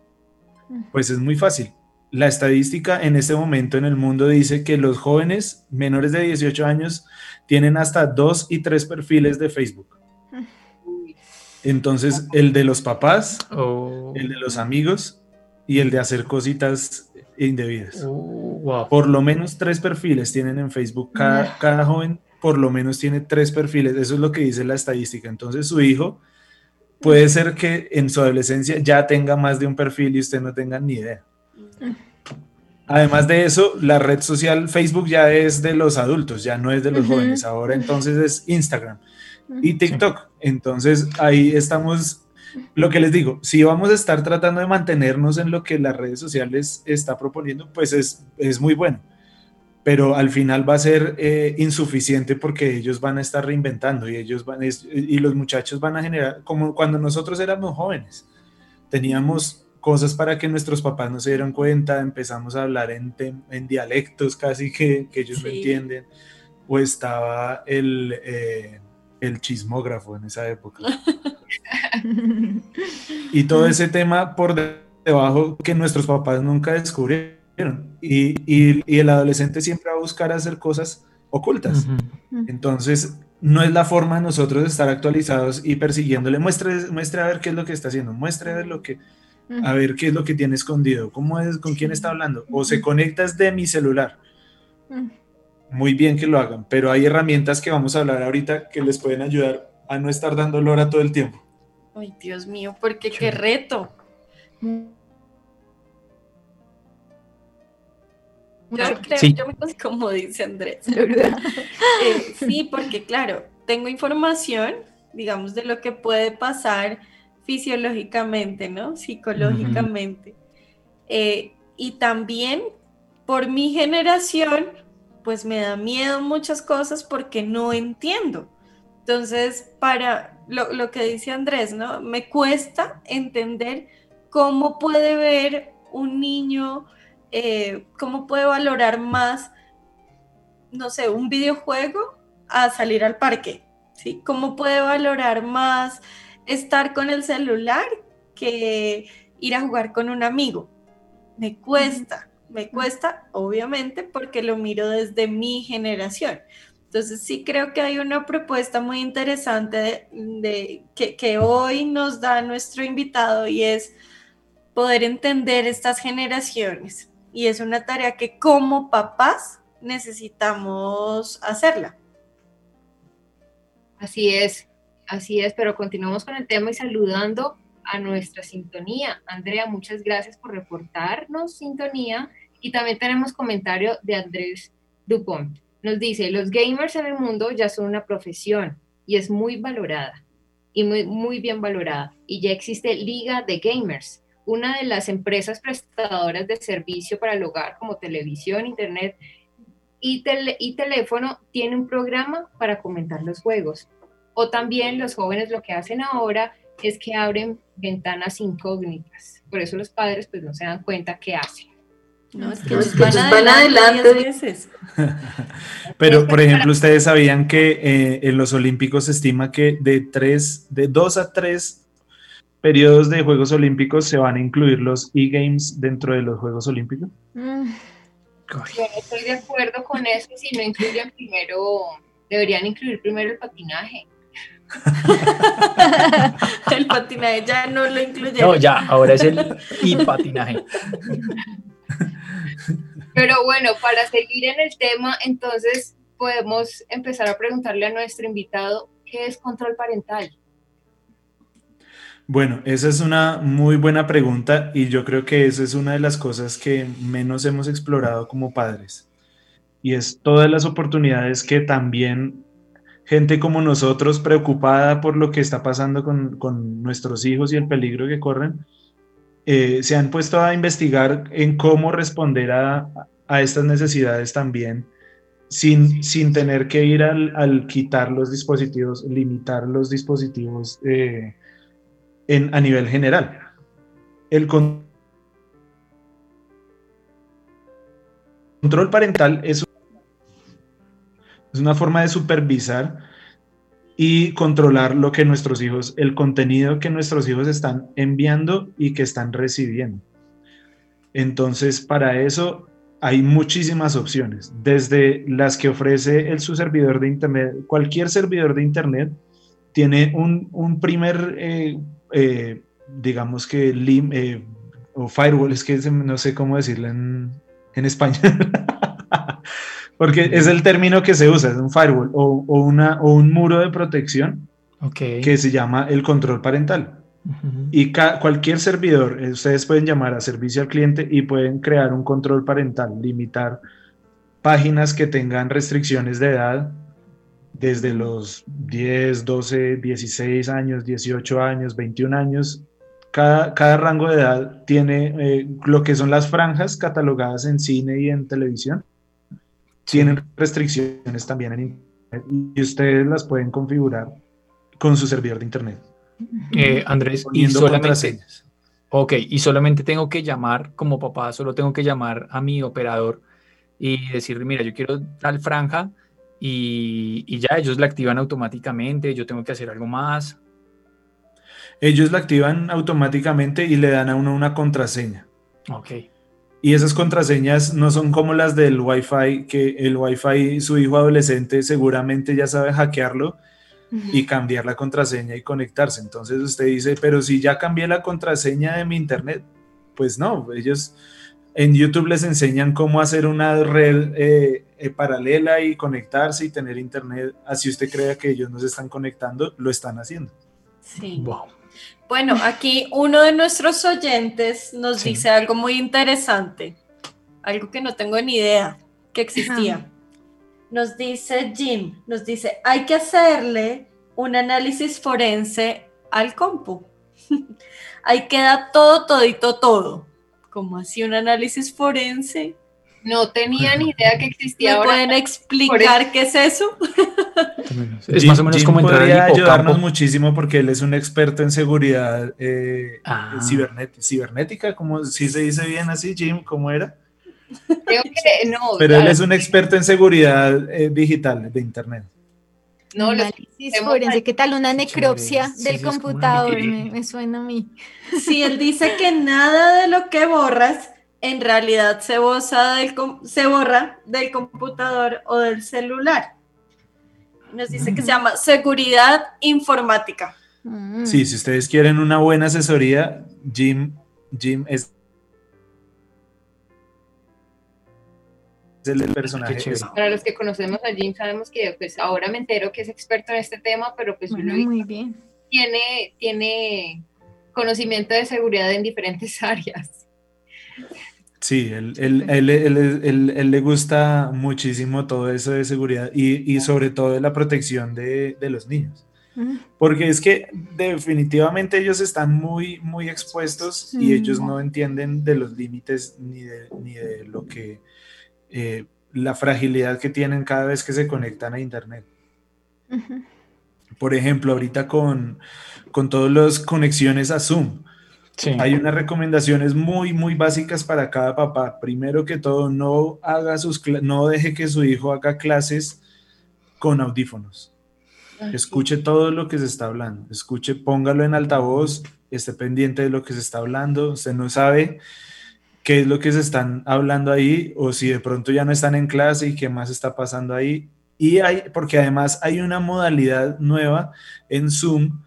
Pues es muy fácil. La estadística en este momento en el mundo dice que los jóvenes menores de 18 años tienen hasta dos y tres perfiles de Facebook. Entonces, el de los papás, oh. el de los amigos y el de hacer cositas indebidas. Oh, por lo menos tres perfiles tienen en Facebook. Cada, cada, joven por lo menos tiene tres perfiles. Eso es lo que dice la estadística. Entonces, su hijo puede ser que en su adolescencia ya tenga más de un perfil y usted no tenga ni idea. Además de eso, la red social Facebook ya es de los adultos, ya no es de los jóvenes. Ahora entonces es Instagram y TikTok. Entonces ahí estamos, lo que les digo, si vamos a estar tratando de mantenernos en lo que las redes sociales está proponiendo, pues es, es muy bueno. Pero al final va a ser eh, insuficiente porque ellos van a estar reinventando y ellos van y los muchachos van a generar como cuando nosotros éramos jóvenes. Teníamos cosas para que nuestros papás no se dieran cuenta, empezamos a hablar en, en dialectos casi que, que ellos no entienden, o estaba el, eh, el chismógrafo en esa época. y todo ese tema por debajo que nuestros papás nunca descubrieron. Y, y, y, el adolescente siempre va a buscar hacer cosas ocultas. Entonces, no es la forma de nosotros de estar actualizados y persiguiéndole. Muestre, muestre a ver qué es lo que está haciendo, muestre a ver lo que a ver qué es lo que tiene escondido, cómo es, con quién está hablando, o se conecta desde mi celular. Muy bien que lo hagan, pero hay herramientas que vamos a hablar ahorita que les pueden ayudar a no estar dando lora todo el tiempo. Ay, Dios mío, porque qué reto. Yo creo, yo me como dice Andrés. Eh, sí, porque claro, tengo información, digamos, de lo que puede pasar fisiológicamente, ¿no? Psicológicamente. Eh, y también por mi generación, pues me da miedo muchas cosas porque no entiendo. Entonces, para lo, que dice Andrés, ¿no? Me cuesta entender cómo puede ver un niño, eh, cómo puede valorar más, no sé, un videojuego a salir al parque, ¿sí? ¿Cómo puede valorar más estar con el celular que ir a jugar con un amigo? Me cuesta, me cuesta, obviamente, porque lo miro desde mi generación. Entonces sí creo que hay una propuesta muy interesante de, que, hoy nos da nuestro invitado y es poder entender estas generaciones. Y es una tarea que como papás necesitamos hacerla. Así es, así es, pero continuamos con el tema y saludando a nuestra sintonía. Andrea, muchas gracias por reportarnos sintonía y también tenemos comentario de Andrés Dupont nos dice, los gamers en el mundo ya son una profesión y es muy valorada y muy, muy bien valorada. Y ya existe Liga de Gamers, una de las empresas prestadoras de servicio para el hogar como televisión, internet y, y teléfono, tiene un programa para comentar los juegos. O también los jóvenes lo que hacen ahora es que abren ventanas incógnitas. Por eso los padres pues no se dan cuenta qué hacen. No, es que van, adelante, Pero, por ejemplo, ustedes sabían que eh, en los Olímpicos se estima que de tres, de dos a tres periodos de Juegos Olímpicos se van a incluir los e-games dentro de los Juegos Olímpicos. Mm. estoy de acuerdo con eso. Si no incluyen primero, deberían incluir primero el patinaje. el patinaje ya no lo incluyeron. No, ya, ahora es el e-patinaje. Pero bueno, para seguir en el tema, entonces podemos empezar a preguntarle a nuestro invitado, ¿qué es control parental? Bueno, esa es una muy buena pregunta y yo creo que esa es una de las cosas que menos hemos explorado como padres. Y es todas las oportunidades que también gente como nosotros, preocupada por lo que está pasando con, con nuestros hijos y el peligro que corren, eh, se han puesto a investigar en cómo responder a, estas necesidades también, sin, sin, tener que ir al, quitar los dispositivos, limitar los dispositivos eh, en, a nivel general. El control parental es una forma de supervisar y controlar lo que nuestros hijos, el contenido que nuestros hijos están enviando y que están recibiendo. Entonces, para eso hay muchísimas opciones, desde las que ofrece el su servidor de Internet. Cualquier servidor de Internet tiene un, primer, eh, eh, digamos que, lim, eh, o firewall, es que no sé cómo decirlo en, en español. Porque es el término que se usa, es un firewall o, una, o un muro de protección que se llama el control parental. Y cualquier servidor, eh, ustedes pueden llamar a servicio al cliente y pueden crear un control parental, limitar páginas que tengan restricciones de edad desde los 10, 12, 16 años, 18 años, 21 años. Cada, cada rango de edad tiene eh, lo que son las franjas catalogadas en cine y en televisión tienen restricciones también en Internet y ustedes las pueden configurar con su servidor de Internet. Eh, Andrés, y solamente, ok, y solamente tengo que llamar como papá, solo tengo que llamar a mi operador y decirle, mira, yo quiero tal franja y, y ya ellos la activan automáticamente, yo tengo que hacer algo más. Ellos la activan automáticamente y le dan a uno una contraseña. Ok. Y esas contraseñas no son como las del Wi-Fi, que el Wi-Fi, su hijo adolescente seguramente ya sabe hackearlo y cambiar la contraseña y conectarse. Entonces usted dice, pero si ya cambié la contraseña de mi internet, pues no, ellos en YouTube les enseñan cómo hacer una red eh, eh, paralela y conectarse y tener internet. Así usted crea que ellos no se están conectando, lo están haciendo. Sí. Wow. Bueno, aquí uno de nuestros oyentes nos dice algo muy interesante, algo que no tengo ni idea que existía. Nos dice Jim, nos dice, hay que hacerle un análisis forense al compu. Ahí queda todo, todito, todo. ¿Cómo así un análisis forense? No tenía ni idea que existía. ¿Me pueden explicar qué es eso? es más o menos como entrar podría ayudarnos muchísimo porque él es un experto en seguridad eh, ah. cibernética, como si se dice bien así, Jim, ¿cómo era? Creo que no. Pero él es un experto en seguridad eh, digital de Internet. No, forense, ¿qué tal? Una necropsia del computador, me, suena a mí. Sí, él dice que nada de lo que borras en realidad se, del, se borra del computador o del celular. Nos dice que se llama seguridad informática. Mm. Sí, si ustedes quieren una buena asesoría, Jim, Jim es el personaje. Para los que conocemos a Jim, sabemos que pues ahora me entero que es experto en este tema, pero pues muy bien. Tiene, tiene conocimiento de seguridad en diferentes áreas. Sí, él, él, le gusta muchísimo todo eso de seguridad y, sobre todo de la protección de, los niños. Porque es que definitivamente ellos están muy, muy expuestos y ellos no entienden de los límites ni de, ni de lo que, eh, la fragilidad que tienen cada vez que se conectan a Internet. Por ejemplo, ahorita con, con todas las conexiones a Zoom hay unas recomendaciones muy, muy básicas para cada papá. Primero que todo, no, haga sus, no deje que su hijo haga clases con audífonos. Escuche todo lo que se está hablando. Escuche, póngalo en altavoz, esté pendiente de lo que se está hablando. Usted no sabe qué es lo que se están hablando ahí o si de pronto ya no están en clase y qué más está pasando ahí. Y hay, porque además hay una modalidad nueva en Zoom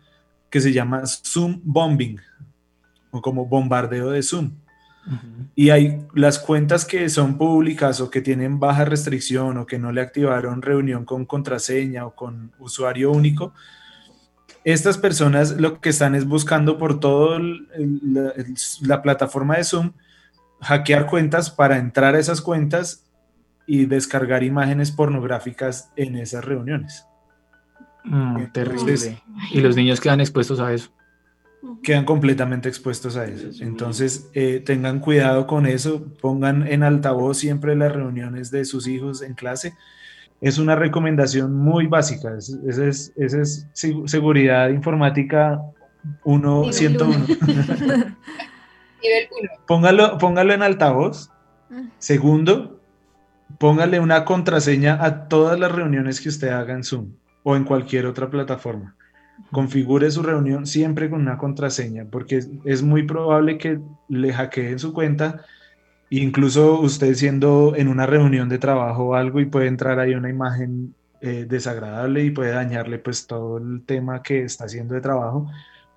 que se llama Zoom Bombing como bombardeo de Zoom. Y hay las cuentas que son públicas o que tienen baja restricción o que no le activaron reunión con contraseña o con usuario único. Estas personas lo que están es buscando por toda la, plataforma de Zoom hackear cuentas para entrar a esas cuentas y descargar imágenes pornográficas en esas reuniones. Mm, terrible. y los niños quedan expuestos a eso quedan completamente expuestos a eso. Entonces, eh, tengan cuidado con eso, pongan en altavoz siempre las reuniones de sus hijos en clase. Es una recomendación muy básica, esa es, es, seguridad informática 1, 101. Nivel 1. Póngalo, póngalo en altavoz. Ah. Segundo, póngale una contraseña a todas las reuniones que usted haga en Zoom o en cualquier otra plataforma configure su reunión siempre con una contraseña, porque es muy probable que le hackeen su cuenta, incluso usted siendo en una reunión de trabajo o algo y puede entrar ahí una imagen eh, desagradable y puede dañarle pues todo el tema que está haciendo de trabajo,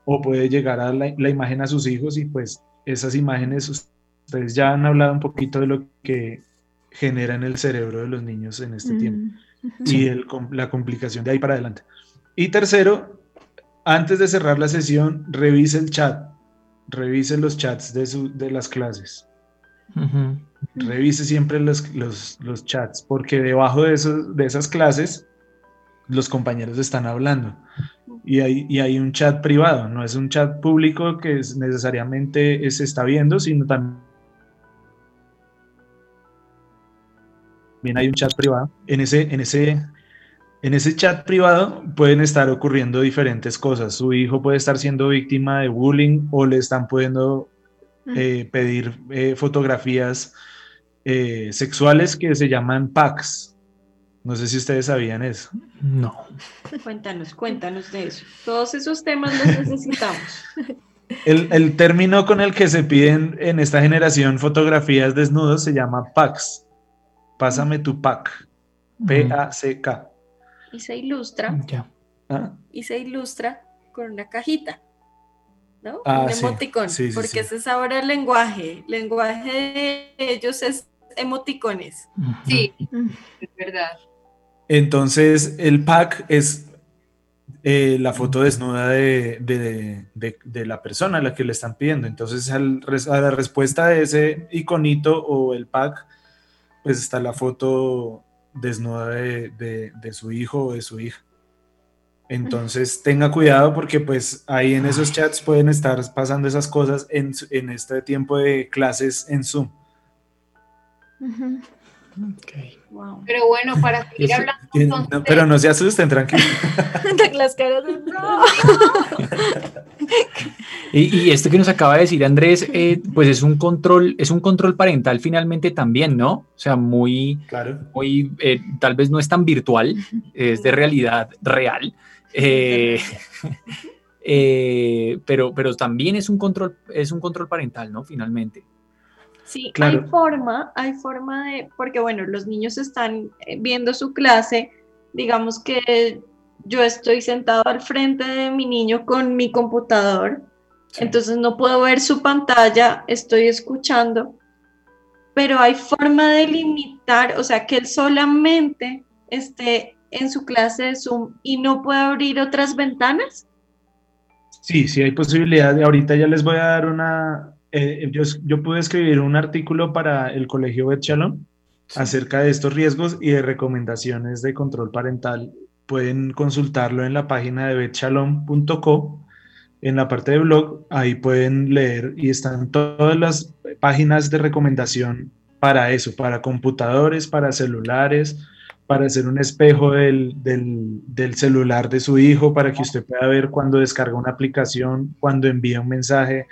o puede llegar a la, imagen a sus hijos y pues esas imágenes, ustedes ya han hablado un poquito de lo que genera en el cerebro de los niños en este tiempo y la complicación de ahí para adelante. Y tercero, antes de cerrar la sesión, revise el chat, revise los chats de, de las clases. Revise siempre los, los, chats, porque debajo de, de esas clases los compañeros están hablando. Y hay, y hay, un chat privado, no es un chat público que necesariamente se está viendo, sino también hay un chat privado. En ese, en ese en ese chat privado pueden estar ocurriendo diferentes cosas. Su hijo puede estar siendo víctima de bullying o le están pudiendo eh, pedir eh, fotografías eh, sexuales que se llaman packs. No sé si ustedes sabían eso. No. Cuéntanos, cuéntanos de eso. Todos esos temas los necesitamos. El, el término con el que se piden en esta generación fotografías desnudos se llama packs. Pásame tu pack. P-A-C-K y se ilustra. ¿Ah? Y se ilustra con una cajita. ¿no? Ah, un emoticón, porque ese es ahora el lenguaje. El lenguaje de ellos es emoticones. Sí, es verdad. Entonces, el pack es eh, la foto desnuda de, la persona a la que le están pidiendo. Entonces, a la respuesta de ese iconito o el pack, pues está la foto desnuda de, su hijo o de su hija. Entonces tenga cuidado porque pues ahí en esos chats pueden estar pasando esas cosas en, este tiempo de clases en Zoom. Pero bueno, para seguir hablando. pero no se asusten, tranquilo. Las caras de y, esto que nos acaba de decir Andrés, eh, pues es un control, es un control parental finalmente también, ¿no? O sea, muy, claro. muy, eh, tal vez no es tan virtual, es de realidad real. Eh, pero, pero también es un control, es un control parental, ¿no? Finalmente. Sí, hay forma, hay forma de, porque bueno, los niños están eh, viendo su clase, digamos que yo estoy sentado al frente de mi niño con mi computador, entonces no puedo ver su pantalla, estoy escuchando, pero hay forma de limitar, o sea, que él solamente esté en su clase de Zoom y no pueda abrir otras ventanas. Sí, sí hay posibilidad. Ahorita ya les voy a dar una, eh, yo, pude escribir un artículo para el Colegio Bet acerca de estos riesgos y de recomendaciones de control parental. Pueden consultarlo en la página de betshalom.co, en la parte de blog, ahí pueden leer y están todas las páginas de recomendación para eso, para computadores, para celulares, para hacer un espejo del, del, celular de su hijo, para que usted pueda ver cuando descarga una aplicación, cuando envía un mensaje,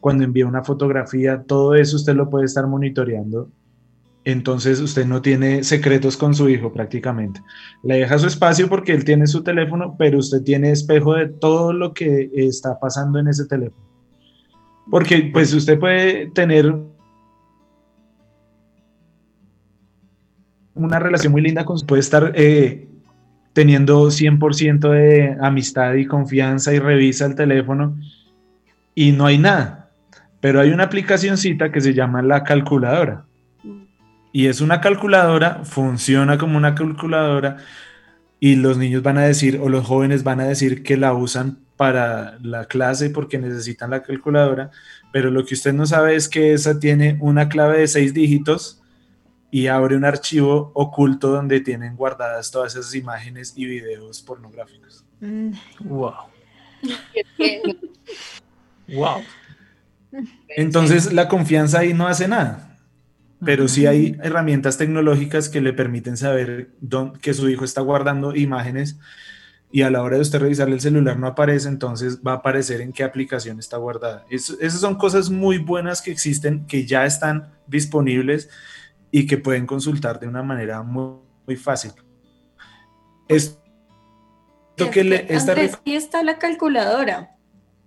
cuando envía una fotografía, todo eso usted lo puede estar monitoreando. Entonces usted no tiene secretos con su hijo prácticamente. Le deja su espacio porque él tiene su teléfono, pero usted tiene espejo de todo lo que está pasando en ese teléfono. Porque pues usted puede tener una relación muy linda con su, puede estar eh, teniendo 100% de amistad y confianza y revisa el teléfono y no hay nada pero hay una aplicacióncita que se llama la calculadora. Y es una calculadora, funciona como una calculadora y los niños van a decir o los jóvenes van a decir que la usan para la clase porque necesitan la calculadora, pero lo que usted no sabe es que esa tiene una clave de seis dígitos y abre un archivo oculto donde tienen guardadas todas esas imágenes y videos pornográficos. Wow. wow. Entonces la confianza ahí no hace nada, pero sí hay herramientas tecnológicas que le permiten saber que su hijo está guardando imágenes y a la hora de usted revisarle el celular no aparece, entonces va a aparecer en qué aplicación está guardada. esas son cosas muy buenas que existen, que ya están disponibles y que pueden consultar de una manera muy, muy fácil. Esto que le, esta está la calculadora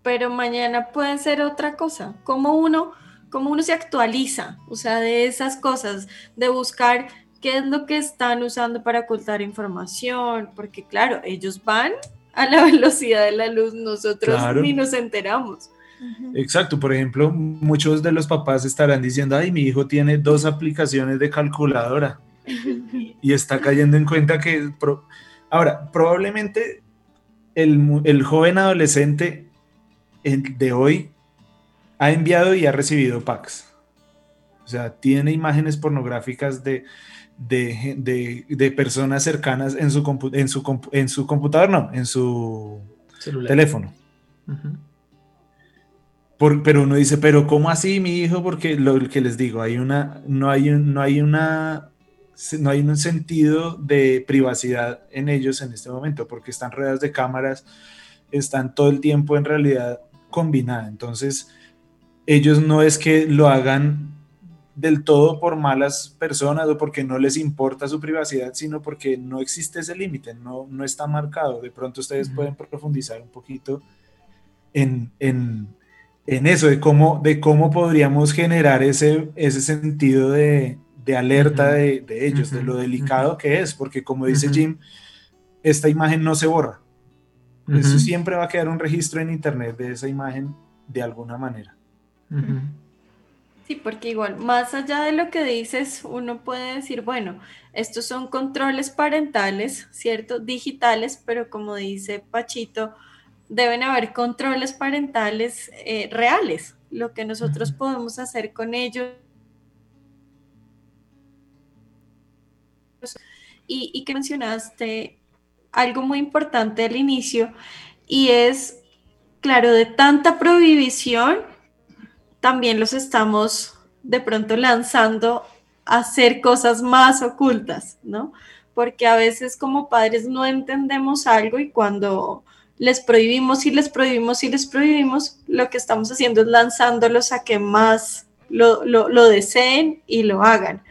pero mañana puede ser otra cosa. Como uno, como uno se actualiza, o sea, de esas cosas, de buscar qué es lo que están usando para ocultar información, porque claro, ellos van a la velocidad de la luz, nosotros ni nos enteramos. Exacto, por ejemplo, muchos de los papás estarán diciendo, ay, mi hijo tiene dos aplicaciones de calculadora y está cayendo en cuenta que... Ahora, probablemente el, el joven adolescente de hoy ha enviado y ha recibido packs. O sea, tiene imágenes pornográficas de, de, personas cercanas en su, en, su, en su computador, no, en su teléfono. pero uno dice, pero ¿cómo así, mi hijo? Porque lo que les digo, hay una, no hay, no hay una, no hay un sentido de privacidad en ellos en este momento, porque están rodeados de cámaras, están todo el tiempo en realidad combinada. Entonces, ellos no es que lo hagan del todo por malas personas o porque no les importa su privacidad, sino porque no existe ese límite, no, no está marcado. De pronto ustedes pueden profundizar un poquito en, eso, de cómo, de cómo podríamos generar ese, ese sentido de, alerta de, ellos, de lo delicado que es, porque como dice Jim, esta imagen no se borra. Eso siempre va a quedar un registro en internet de esa imagen de alguna manera. Sí, porque igual, más allá de lo que dices, uno puede decir, bueno, estos son controles parentales, ¿cierto? Digitales, pero como dice Pachito, deben haber controles parentales eh, reales, lo que nosotros podemos hacer con ellos. Y, y que mencionaste algo muy importante al inicio y es, claro, de tanta prohibición, también los estamos de pronto lanzando hacer cosas más ocultas, ¿no? Porque a veces como padres no entendemos algo y cuando les prohibimos y les prohibimos y les prohibimos, lo que estamos haciendo es lanzándolos a que más lo, lo deseen y lo hagan.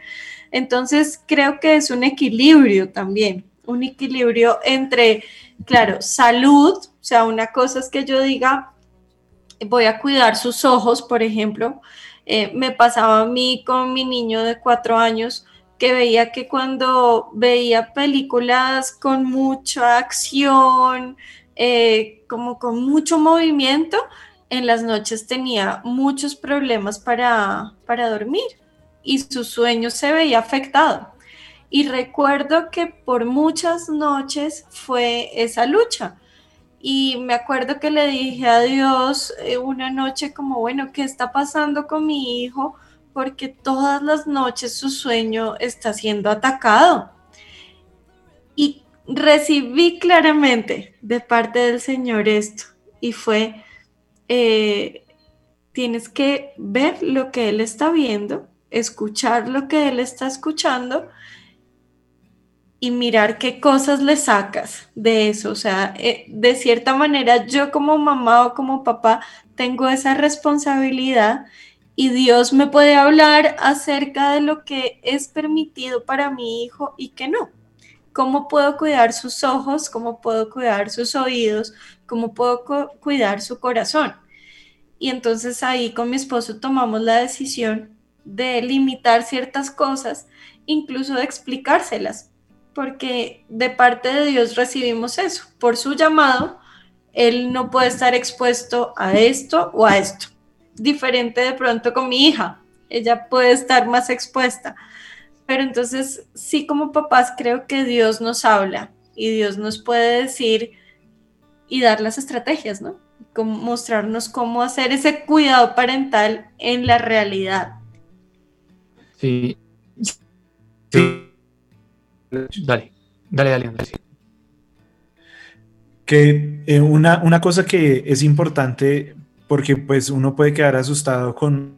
Entonces, creo que es un equilibrio también, un equilibrio entre, claro, salud, o sea, una cosa es que yo diga, voy a cuidar sus ojos, por ejemplo, eh, me pasaba a mí con mi niño de cuatro años que veía que cuando veía películas con mucha acción, eh, como con mucho movimiento, en las noches tenía muchos problemas para, para dormir y su sueño se veía afectado. Y recuerdo que por muchas noches fue esa lucha y me acuerdo que le dije a Dios eh, una noche como, bueno, ¿qué está pasando con mi hijo? Porque todas las noches su sueño está siendo atacado. Y recibí claramente de parte del Señor esto. Y fue, eh, tienes que ver lo que Él está viendo, escuchar lo que Él está escuchando y mirar qué cosas le sacas de eso. O sea, eh, de cierta manera yo como mamá o como papá tengo esa responsabilidad y Dios me puede hablar acerca de lo que es permitido para mi hijo y que no. ¿Cómo puedo cuidar sus ojos? ¿Cómo puedo cuidar sus oídos? ¿Cómo puedo cuidar su corazón? Y entonces ahí con mi esposo tomamos la decisión de limitar ciertas cosas, incluso de explicárselas, porque de parte de Dios recibimos eso. Por su llamado, Él no puede estar expuesto a esto o a esto. Diferente de pronto con mi hija, ella puede estar más expuesta. Pero entonces, sí como papás, creo que Dios nos habla y Dios nos puede decir y dar las estrategias, ¿no? Como mostrarnos cómo hacer ese cuidado parental en la realidad. Sí. Sí Dale, dale, dale, Que eh, una, una cosa que es importante, porque pues uno puede quedar asustado con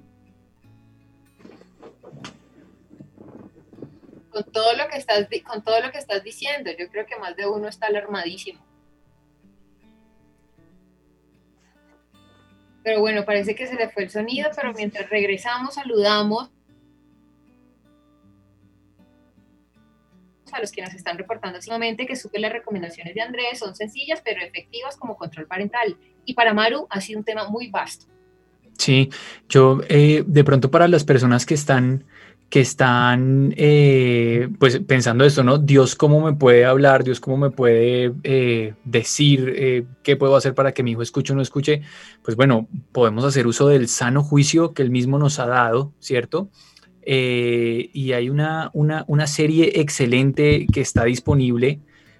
con todo lo que estás con todo lo que estás diciendo. Yo creo que más de uno está alarmadísimo. Pero bueno, parece que se le fue el sonido, pero mientras regresamos saludamos a los que nos están reportando simplemente que supe las recomendaciones de Andrés son sencillas pero efectivas como control parental. Y para Maru ha sido un tema muy vasto. Sí, yo eh, de pronto para las personas que están que están eh, pues pensando esto, ¿no? Dios cómo me puede hablar, Dios cómo me puede eh, decir qué puedo hacer para que mi hijo escuche o no escuche, pues bueno, podemos hacer uso del sano juicio que él mismo nos ha dado, ¿cierto? Eh, y hay una, una, serie excelente que está disponible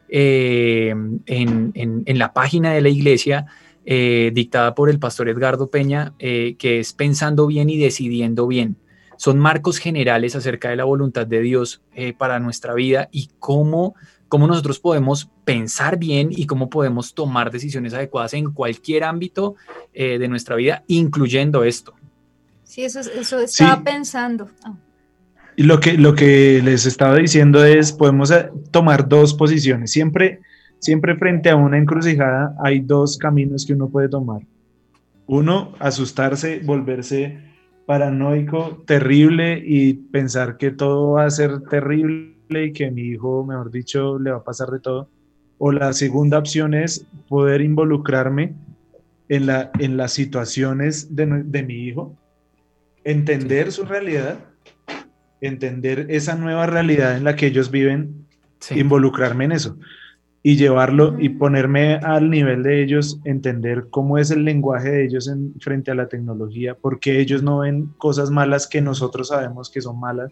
eh, en, en, la página de la iglesia, eh, dictada por el pastor Edgardo Peña, que es Pensando bien y decidiendo bien. Son marcos generales acerca de la voluntad de Dios para nuestra vida y cómo, cómo nosotros podemos pensar bien y cómo podemos tomar decisiones adecuadas en cualquier ámbito de nuestra vida, incluyendo esto. Sí, eso, eso estaba pensando. Y lo que, lo que les estaba diciendo es, podemos eh, tomar dos posiciones. Siempre, siempre frente a una encrucijada hay dos caminos que uno puede tomar. Uno, asustarse, volverse paranoico, terrible y pensar que todo va a ser terrible y que mi hijo, mejor dicho, le va a pasar de todo. O la segunda opción es poder involucrarme en, la, en las situaciones de, de mi hijo, entender su realidad, entender esa nueva realidad en la que ellos viven, involucrarme en eso y llevarlo y ponerme al nivel de ellos, entender cómo es el lenguaje de ellos en, frente a la tecnología, porque ellos no ven cosas malas que nosotros sabemos que son malas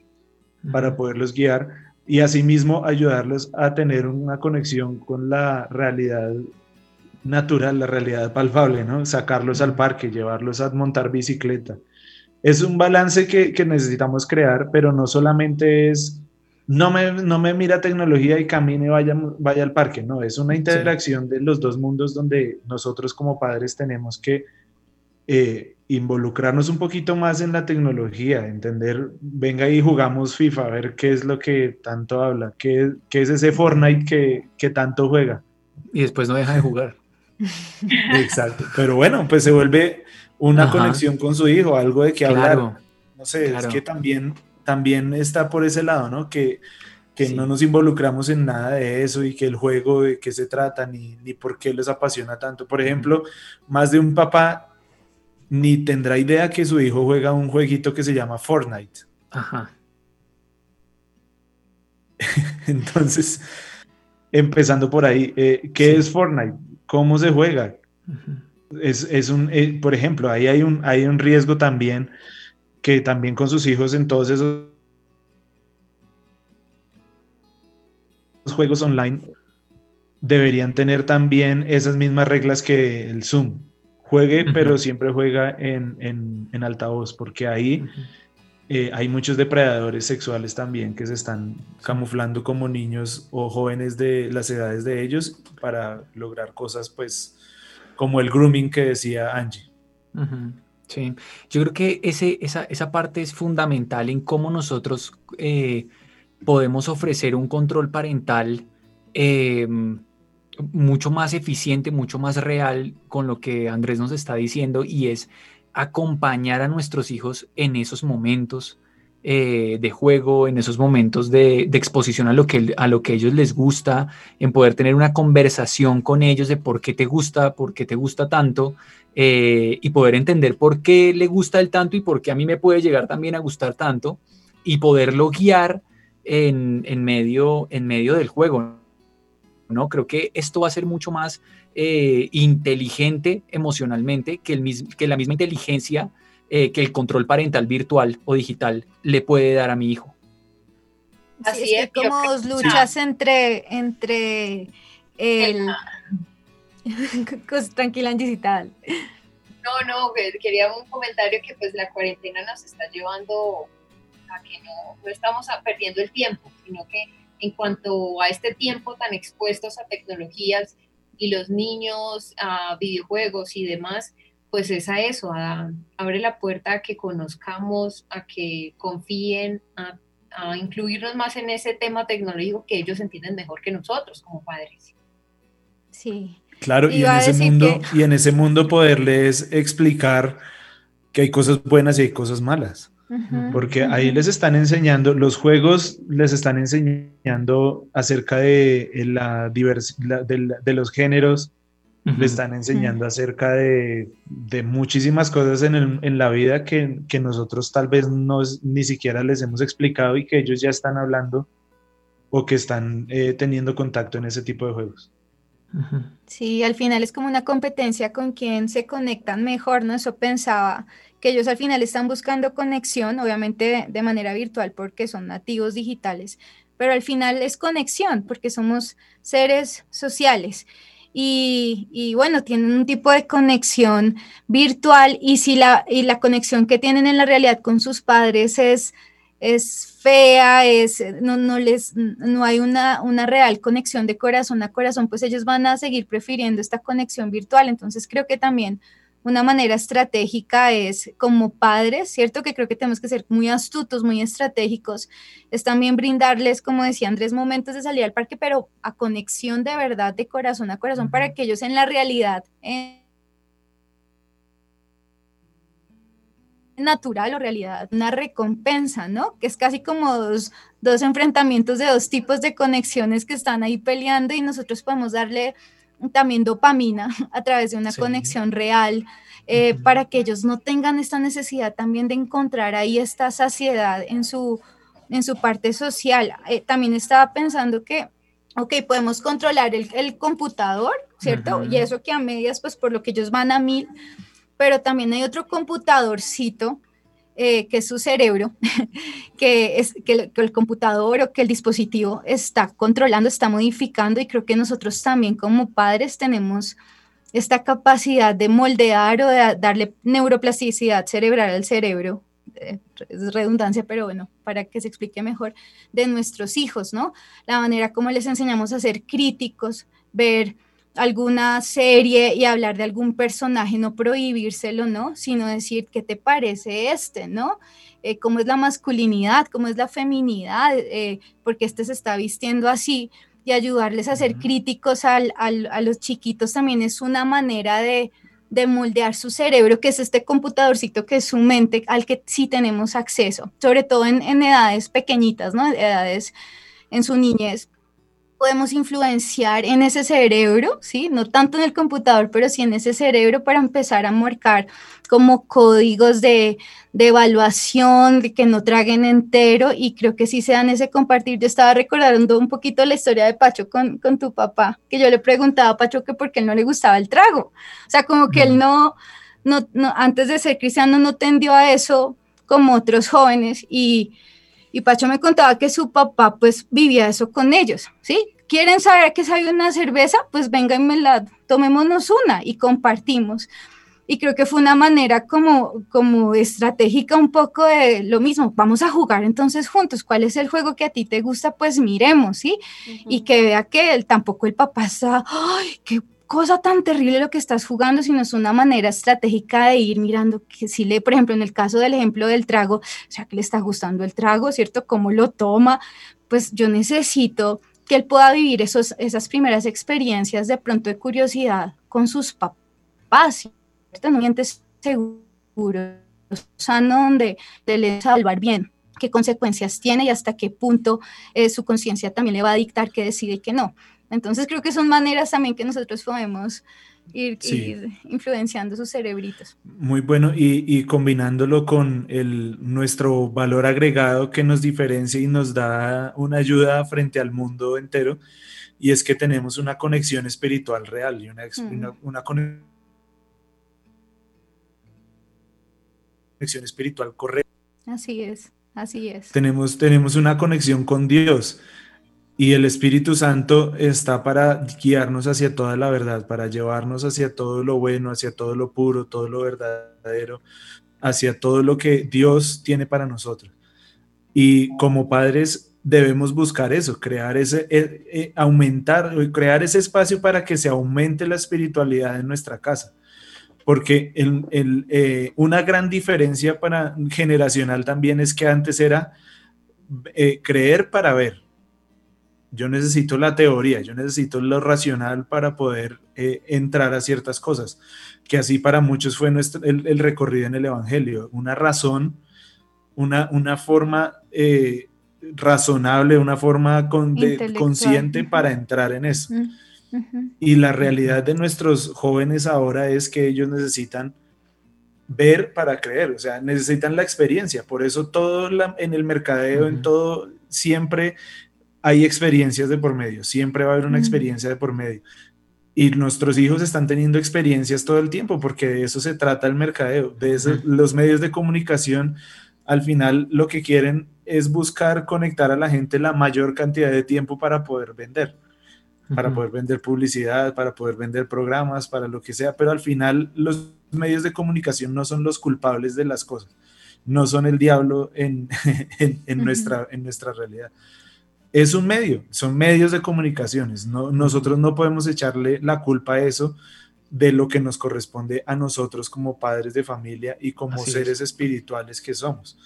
para poderlos guiar y asimismo ayudarlos a tener una conexión con la realidad natural, la realidad palpable, ¿no? Sacarlos al parque, llevarlos a montar bicicleta. Es un balance que, que necesitamos crear, pero no solamente es, no me, no me mira tecnología y camine, vaya, vaya al parque, no, es una interacción de los dos mundos donde nosotros como padres tenemos que eh, involucrarnos un poquito más en la tecnología, entender, venga y jugamos FIFA, a ver qué es lo que tanto habla, qué, qué es ese Fortnite que, que tanto juega. Y después no deja de jugar. Exacto, pero bueno, pues se vuelve una conexión con su hijo, algo de que hablar. No sé, es que también, también está por ese lado, ¿no? Que, que no nos involucramos en nada de eso y que el juego de qué se trata ni, ni por qué les apasiona tanto. Por ejemplo, más de un papá ni tendrá idea que su hijo juega un jueguito que se llama Fortnite. Ajá. Entonces, empezando por ahí, eh, ¿qué es Fortnite? ¿Cómo se juega? es, un, eh, por ejemplo, ahí hay un, hay un riesgo también que también con sus hijos en todos esos juegos online deberían tener también esas mismas reglas que el Zoom. Juegue, pero siempre juega en, en, altavoz, porque ahí eh, hay muchos depredadores sexuales también que se están camuflando como niños o jóvenes de las edades de ellos para lograr cosas, pues, como el grooming que decía Angie. Sí, yo creo que ese, esa, esa, parte es fundamental en cómo nosotros eh, podemos ofrecer un control parental em, mucho más eficiente, mucho más real con lo que Andrés nos está diciendo y es acompañar a nuestros hijos en esos momentos eh, de juego, en esos momentos de, exposición a lo, que, a lo que ellos les gusta, en poder tener una conversación con ellos de por qué te gusta, por qué te gusta tanto, eh, y poder entender por qué le gusta el tanto y por qué a mí me puede llegar también a gustar tanto, y poderlo guiar en, medio, en medio del juego. ¿no? Creo que esto va a ser mucho más eh, inteligente emocionalmente que, el, que la misma inteligencia eh, que el control parental virtual o digital le puede dar a mi hijo. Así es, como luchas entre, entre el... Tranquila, digital. No, no, quería un comentario que pues la cuarentena nos está llevando a que no, no estamos perdiendo el tiempo, sino que en cuanto a este tiempo tan expuestos a tecnologías y los niños a videojuegos y demás, pues es a eso, a, abre la puerta a que conozcamos, a que confíen, a, incluirnos más en ese tema tecnológico que ellos entienden mejor que nosotros como padres. Sí. Claro, y en, ese mundo, y en ese mundo poderles explicar que hay cosas buenas y hay cosas malas. Porque ahí les están enseñando, los juegos les están enseñando acerca de la diversidad de, los géneros, le están enseñando acerca de, muchísimas cosas en, la vida que, nosotros tal vez no, ni siquiera les hemos explicado y que ellos ya están hablando o que están eh, teniendo contacto en ese tipo de juegos. Sí, al final es como una competencia con quien se conectan mejor, ¿no? Eso pensaba, que ellos al final están buscando conexión, obviamente de manera virtual porque son nativos digitales, pero al final es conexión porque somos seres sociales y, bueno, tienen un tipo de conexión virtual y si la, y la conexión que tienen en la realidad con sus padres es, es fea, es, no, no, les, no hay una, una real conexión de corazón a corazón, pues ellos van a seguir prefiriendo esta conexión virtual. Entonces creo que también una manera estratégica es como padres, ¿cierto? Que creo que tenemos que ser muy astutos, muy estratégicos, es también brindarles, como decía Andrés, momentos de salir al parque, pero a conexión de verdad, de corazón a corazón, para que ellos en la realidad... natural o realidad, una recompensa, ¿no? Que es casi como dos, dos enfrentamientos de dos tipos de conexiones que están ahí peleando y nosotros podemos darle también dopamina a través de una conexión real, eh, para que ellos no tengan esta necesidad también de encontrar ahí esta saciedad en su, en su parte social. Eh, también estaba pensando que, ok, podemos controlar el, el computador, ¿cierto? Y eso que a medias, pues por lo que ellos van a mil, pero también hay otro computadorcito eh, que su cerebro, que es que el, computador o que el dispositivo está controlando, está modificando y creo que nosotros también como padres tenemos esta capacidad de moldear o de darle neuroplasticidad cerebral al cerebro, eh, es redundancia, pero bueno, para que se explique mejor, de nuestros hijos, ¿no? La manera como les enseñamos a ser críticos, ver alguna serie y hablar de algún personaje, no prohibírselo, ¿no? Sino decir, ¿qué te parece este, ¿no? Eh, ¿Cómo es la masculinidad? ¿Cómo es la feminidad? Eh, porque este se está vistiendo así y ayudarles a ser críticos a los chiquitos también es una manera de, de moldear su cerebro, que es este computadorcito que es su mente al que sí tenemos acceso, sobre todo en, en edades pequeñitas, ¿no? Edades en su niñez podemos influenciar en ese cerebro, ¿sí? No tanto en el computador, pero sí en ese cerebro para empezar a marcar como códigos de, de evaluación, de que no traguen entero y creo que sí se dan ese compartir. Yo estaba recordando un poquito la historia de Pacho con, con tu papá, que yo le preguntaba a Pacho que por qué él no le gustaba el trago. O sea, como que él no, no, no, antes de ser cristiano no tendió a eso como otros jóvenes y y Pacho me contaba que su papá pues vivía eso con ellos, ¿sí? ¿Quieren saber que sabe una cerveza? Pues vengan, la, tomémonos una y compartimos. Y creo que fue una manera como, como estratégica un poco de lo mismo, vamos a jugar entonces juntos, ¿cuál es el juego que a ti te gusta? Pues miremos, ¿sí? Y que vea que él, tampoco el papá está, ¡ay, qué cosa tan terrible lo que estás jugando, sino es una manera estratégica de ir mirando que si le, por ejemplo, en el caso del ejemplo del trago, o sea, que le está gustando el trago, ¿cierto? ¿Cómo lo toma? Pues yo necesito que él pueda vivir esos, esas primeras experiencias de pronto de curiosidad con sus papás, ¿cierto? No mientes seguro, sano, donde de le salvar bien qué consecuencias tiene y hasta qué punto eh, su conciencia también le va a dictar que decide y que no. Entonces creo que son maneras también que nosotros podemos ir, influenciando sus cerebritos. Muy bueno, y, combinándolo con el, nuestro valor agregado que nos diferencia y nos da una ayuda frente al mundo entero, y es que tenemos una conexión espiritual real y una, una, conexión espiritual correcta. Así es, así es. Tenemos, tenemos una conexión con Dios y el Espíritu Santo está para guiarnos hacia toda la verdad, para llevarnos hacia todo lo bueno, hacia todo lo puro, todo lo verdadero, hacia todo lo que Dios tiene para nosotros. Y como padres debemos buscar eso, crear ese, eh, eh, aumentar, crear ese espacio para que se aumente la espiritualidad en nuestra casa. Porque el, eh, una gran diferencia para, generacional también es que antes era creer para ver yo necesito la teoría, yo necesito lo racional para poder eh, entrar a ciertas cosas, que así para muchos fue nuestro, el, recorrido en el Evangelio, una razón, una, una forma eh, razonable, una forma consciente para entrar en eso. Y la realidad de nuestros jóvenes ahora es que ellos necesitan ver para creer, o sea, necesitan la experiencia, por eso todo en el mercadeo, en todo, siempre hay experiencias de por medio, siempre va a haber una experiencia de por medio. Y nuestros hijos están teniendo experiencias todo el tiempo, porque de eso se trata el mercadeo, de los medios de comunicación. Al final lo que quieren es buscar conectar a la gente la mayor cantidad de tiempo para poder vender, para poder vender publicidad, para poder vender programas, para lo que sea, pero al final los medios de comunicación no son los culpables de las cosas, no son el diablo en, nuestra, en nuestra realidad es un medio, son medios de comunicaciones. No, nosotros no podemos echarle la culpa a eso de lo que nos corresponde a nosotros como padres de familia y como seres espirituales que somos.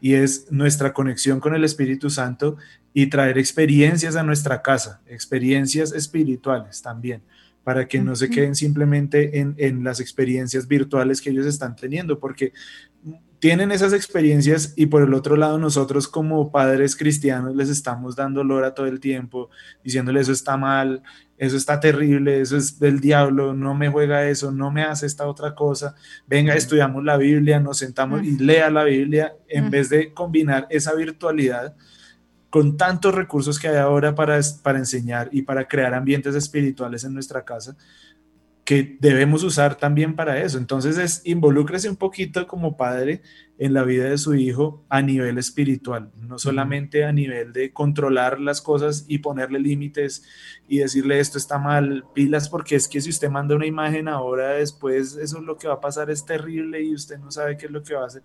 Y es nuestra conexión con el Espíritu Santo y traer experiencias a nuestra casa, experiencias espirituales también, para que no se queden simplemente en, en las experiencias virtuales que ellos están teniendo, porque tienen esas experiencias y por el otro lado nosotros como padres cristianos les estamos dando lora todo el tiempo, diciéndole eso está mal, eso está terrible, eso es del diablo, no me juega eso, no me hace esta otra cosa, venga, estudiamos la Biblia, nos sentamos y lea la Biblia en vez de combinar esa virtualidad con tantos recursos que hay ahora para, para enseñar y para crear ambientes espirituales en nuestra casa que debemos usar también para eso. Entonces es involúcrese un poquito como padre en la vida de su hijo a nivel espiritual, no solamente a nivel de controlar las cosas y ponerle límites y decirle esto está mal, pilas, porque es que si usted manda una imagen ahora después, eso es lo que va a pasar, es terrible y usted no sabe qué es lo que va a hacer.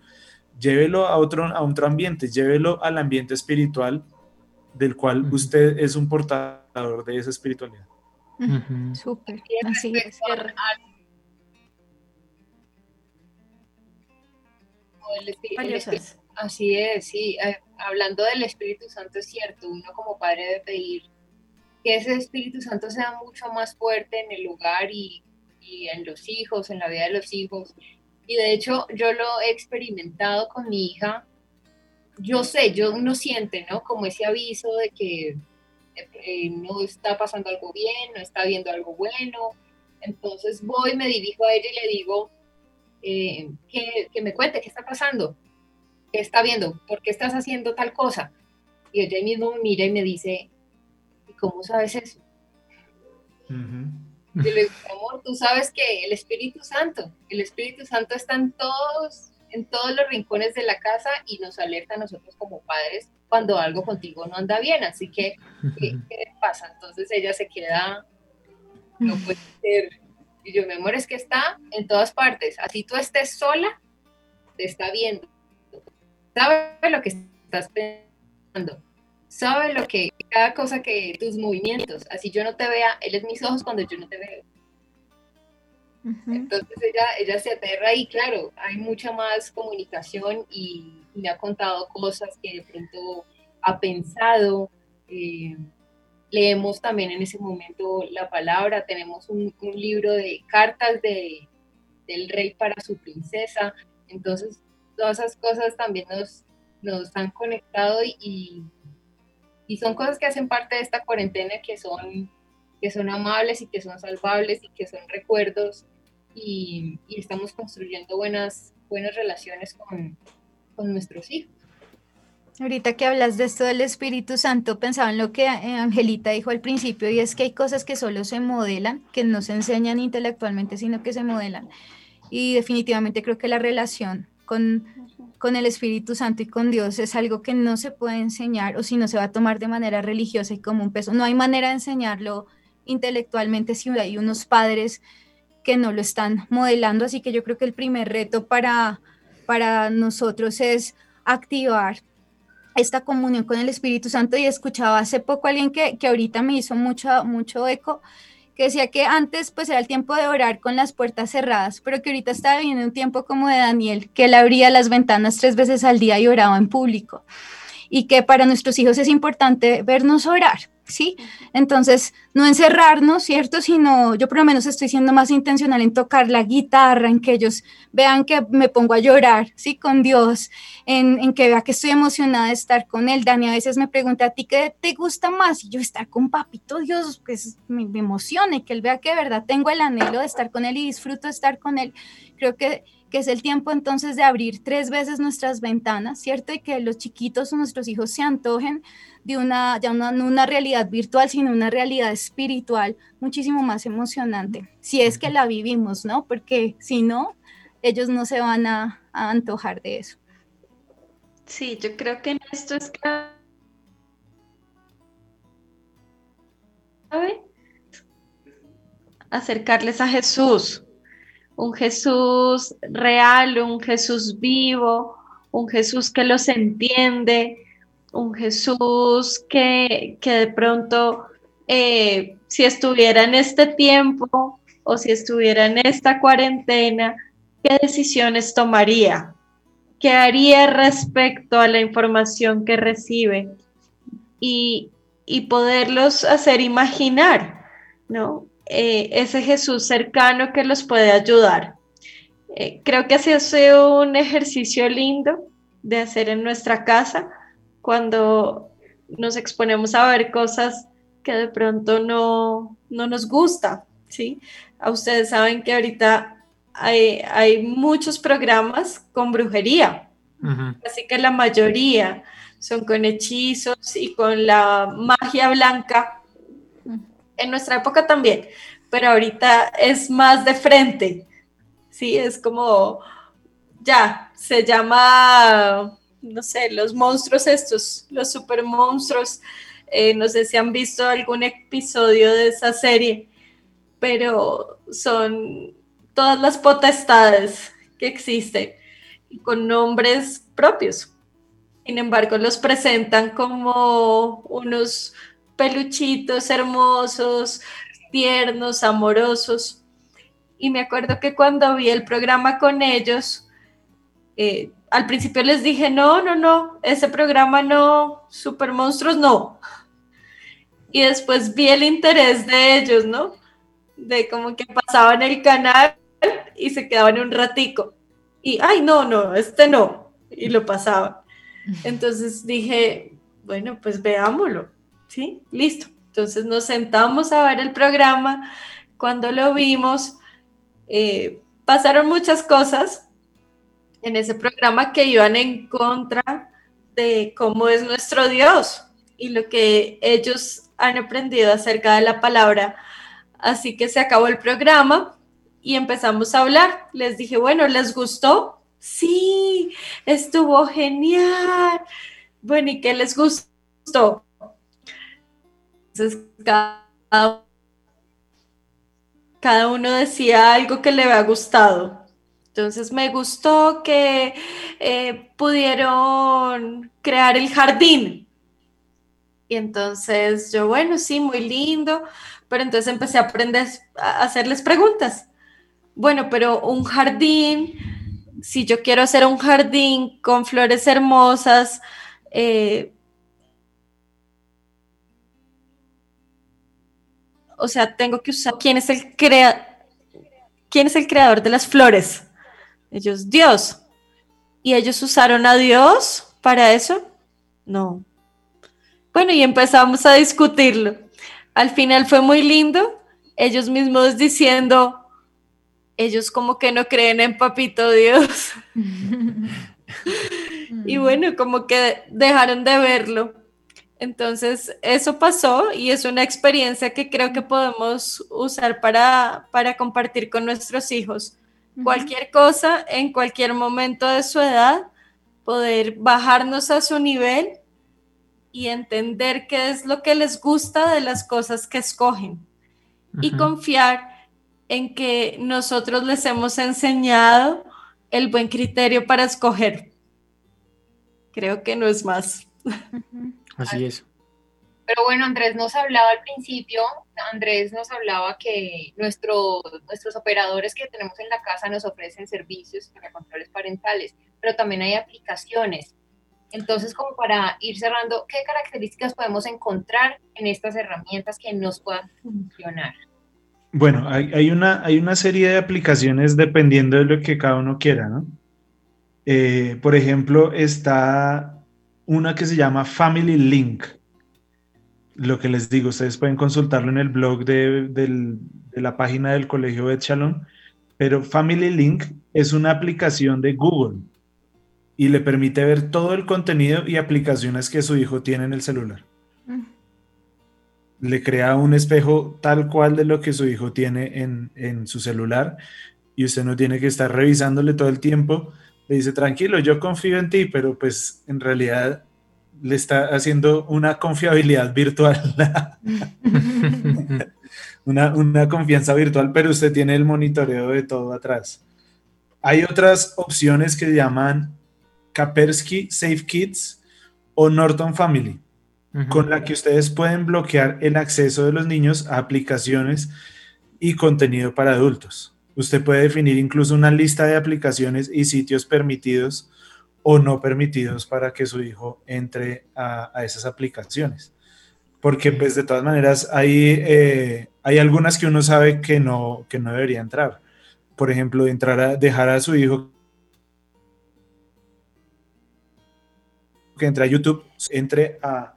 Llévelo a otro, a otro ambiente, llévelo al ambiente espiritual del cual usted es un portador de esa espiritualidad. Súper, así es. así es, sí. Eh, hablando del Espíritu Santo, es cierto, uno como padre debe pedir que ese Espíritu Santo sea mucho más fuerte en el lugar y, y en los hijos, en la vida de los hijos. Y de hecho, yo lo he experimentado con mi hija. Yo sé, yo uno siente, ¿no? Como ese aviso de que eh, no está pasando algo bien, no está viendo algo bueno. Entonces voy, me dirijo a ella y le digo eh, que, que, me cuente qué está pasando, qué está viendo, por qué estás haciendo tal cosa. Y ella mismo me mira y me dice, ¿y cómo sabes eso? Y le digo, amor, tú sabes que el Espíritu Santo, el Espíritu Santo está en todos, en todos los rincones de la casa y nos alerta a nosotros como padres cuando algo contigo no anda bien. Así que, ¿qué, pasa? Entonces ella se queda, no puede ser. Y yo, mi amor, es que está en todas partes. Así tú estés sola, te está viendo. Sabe lo que estás pensando. Sabe lo que, cada cosa que tus movimientos. Así yo no te vea, él es mis ojos cuando yo no te veo. Entonces ella, ella se aterra y claro, hay mucha más comunicación y me ha contado cosas que de pronto ha pensado. Eh, leemos también en ese momento la palabra, tenemos un, libro de cartas de, del rey para su princesa. Entonces todas esas cosas también nos, nos han conectado y, y son cosas que hacen parte de esta cuarentena que son que son amables y que son salvables y que son recuerdos y, estamos construyendo buenas, buenas relaciones con, con nuestros hijos. Ahorita que hablas de esto del Espíritu Santo, pensaba en lo que eh, Angelita dijo al principio, y es que hay cosas que solo se modelan, que no se enseñan intelectualmente, sino que se modelan. Y definitivamente creo que la relación con, con el Espíritu Santo y con Dios es algo que no se puede enseñar, o si no se va a tomar de manera religiosa y como un peso. No hay manera de enseñarlo intelectualmente si hay unos padres que no lo están modelando, así que yo creo que el primer reto para, para nosotros es activar esta comunión con el Espíritu Santo. Y escuchaba hace poco a alguien que, que ahorita me hizo mucho, mucho eco, que decía que antes pues era el tiempo de orar con las puertas cerradas, pero que ahorita estaba viviendo un tiempo como de Daniel, que él abría las ventanas tres veces al día y oraba en público y que para nuestros hijos es importante vernos orar, ¿sí? Entonces, no encerrarnos, ¿cierto? Sino yo por lo menos estoy siendo más intencional en tocar la guitarra, en que ellos vean que me pongo a llorar, ¿sí? Con Dios, en, que vea que estoy emocionada de estar con Él. Dani a veces me pregunta, ¿a ti qué te gusta más? Y yo estar con papito Dios, pues me, me emociona y que Él vea que de verdad tengo el anhelo de estar con Él y disfruto de estar con Él. Creo que que es el tiempo entonces de abrir tres veces nuestras ventanas, ¿cierto? Y que los chiquitos o nuestros hijos se antojen de una, ya no una realidad virtual, sino una realidad espiritual muchísimo más emocionante, si es que la vivimos, ¿no? Porque si no, ellos no se van a, a antojar de eso. Sí, yo creo que en esto es clave acercarles a Jesús, un Jesús real, un Jesús vivo, un Jesús que los entiende, un Jesús que, de pronto, eh, si estuviera en este tiempo o si estuviera en esta cuarentena, ¿qué decisiones tomaría? ¿Qué haría respecto a la información que recibe? Y, y poderlos hacer imaginar, ¿no? Eh, ese Jesús cercano que los puede ayudar. Eh, creo que así ha sido un ejercicio lindo de hacer en nuestra casa cuando nos exponemos a ver cosas que de pronto no, nos gusta, ¿sí? A ustedes saben que ahorita hay, hay muchos programas con brujería, así que la mayoría son con hechizos y con la magia blanca en nuestra época también, pero ahorita es más de frente, ¿sí? Es como, ya, se llama, no sé, los monstruos estos, los super monstruos, eh, no sé si han visto algún episodio de esa serie, pero son todas las potestades que existen con nombres propios. Sin embargo, los presentan como unos peluchitos hermosos, tiernos, amorosos. Y me acuerdo que cuando vi el programa con ellos, eh, al principio les dije, no, no, no, ese programa no, Super Monstruos no. Y después vi el interés de ellos, ¿no? De como que pasaban el canal y se quedaban un ratico. Y, ay, no, no, este no. Y lo pasaban. Entonces dije, bueno, pues veámoslo. ¿Sí? Listo. Entonces nos sentamos a ver el programa. Cuando lo vimos, eh, pasaron muchas cosas en ese programa que iban en contra de cómo es nuestro Dios y lo que ellos han aprendido acerca de la palabra. Así que se acabó el programa y empezamos a hablar. Les dije, bueno, ¿les gustó? Sí, estuvo genial. Bueno, ¿y qué les gustó? Entonces, cada, cada uno decía algo que le había gustado. Entonces me gustó que eh, pudieron crear el jardín. Y entonces yo, bueno, sí, muy lindo, pero entonces empecé a aprender a hacerles preguntas. Bueno, pero un jardín, si yo quiero hacer un jardín con flores hermosas, eh, o sea, tengo que usar quién es el crea quién es el creador de las flores. Ellos, Dios. ¿Y ellos usaron a Dios para eso? No. Bueno, y empezamos a discutirlo. Al final fue muy lindo, ellos mismos diciendo, ellos como que no creen en Papito Dios. y bueno, como que dejaron de verlo. Entonces, eso pasó y es una experiencia que creo que podemos usar para, para compartir con nuestros hijos. Cualquier cosa en cualquier momento de su edad, poder bajarnos a su nivel y entender qué es lo que les gusta de las cosas que escogen. Y confiar en que nosotros les hemos enseñado el buen criterio para escoger. Creo que no es más. Así es. Pero bueno, Andrés nos hablaba al principio, Andrés nos hablaba que nuestro, nuestros operadores que tenemos en la casa nos ofrecen servicios para controles parentales, pero también hay aplicaciones. Entonces, como para ir cerrando, ¿qué características podemos encontrar en estas herramientas que nos puedan funcionar? Bueno, hay, hay una, hay una serie de aplicaciones dependiendo de lo que cada uno quiera, ¿no? Eh, por ejemplo, está una que se llama Family Link lo que les digo, ustedes pueden consultarlo en el blog de, la página del Colegio Shalom, pero Family Link es una aplicación de Google y le permite ver todo el contenido y aplicaciones que su hijo tiene en el celular. Mm. Le crea un espejo tal cual de lo que su hijo tiene en, en su celular y usted no tiene que estar revisándole todo el tiempo. Le dice, tranquilo, yo confío en ti, pero pues en realidad le está haciendo una confiabilidad virtual, una, confianza virtual, pero usted tiene el monitoreo de todo atrás. Hay otras opciones que llaman Kaspersky Safe Kids o Norton Family, con la que ustedes pueden bloquear el acceso de los niños a aplicaciones y contenido para adultos. Usted puede definir incluso una lista de aplicaciones y sitios permitidos o no permitidos para que su hijo entre a, esas aplicaciones. Porque pues de todas maneras hay, eh, hay algunas que uno sabe que no, que no debería entrar. Por ejemplo, entrar a dejar a su hijo que entre a YouTube, entre a,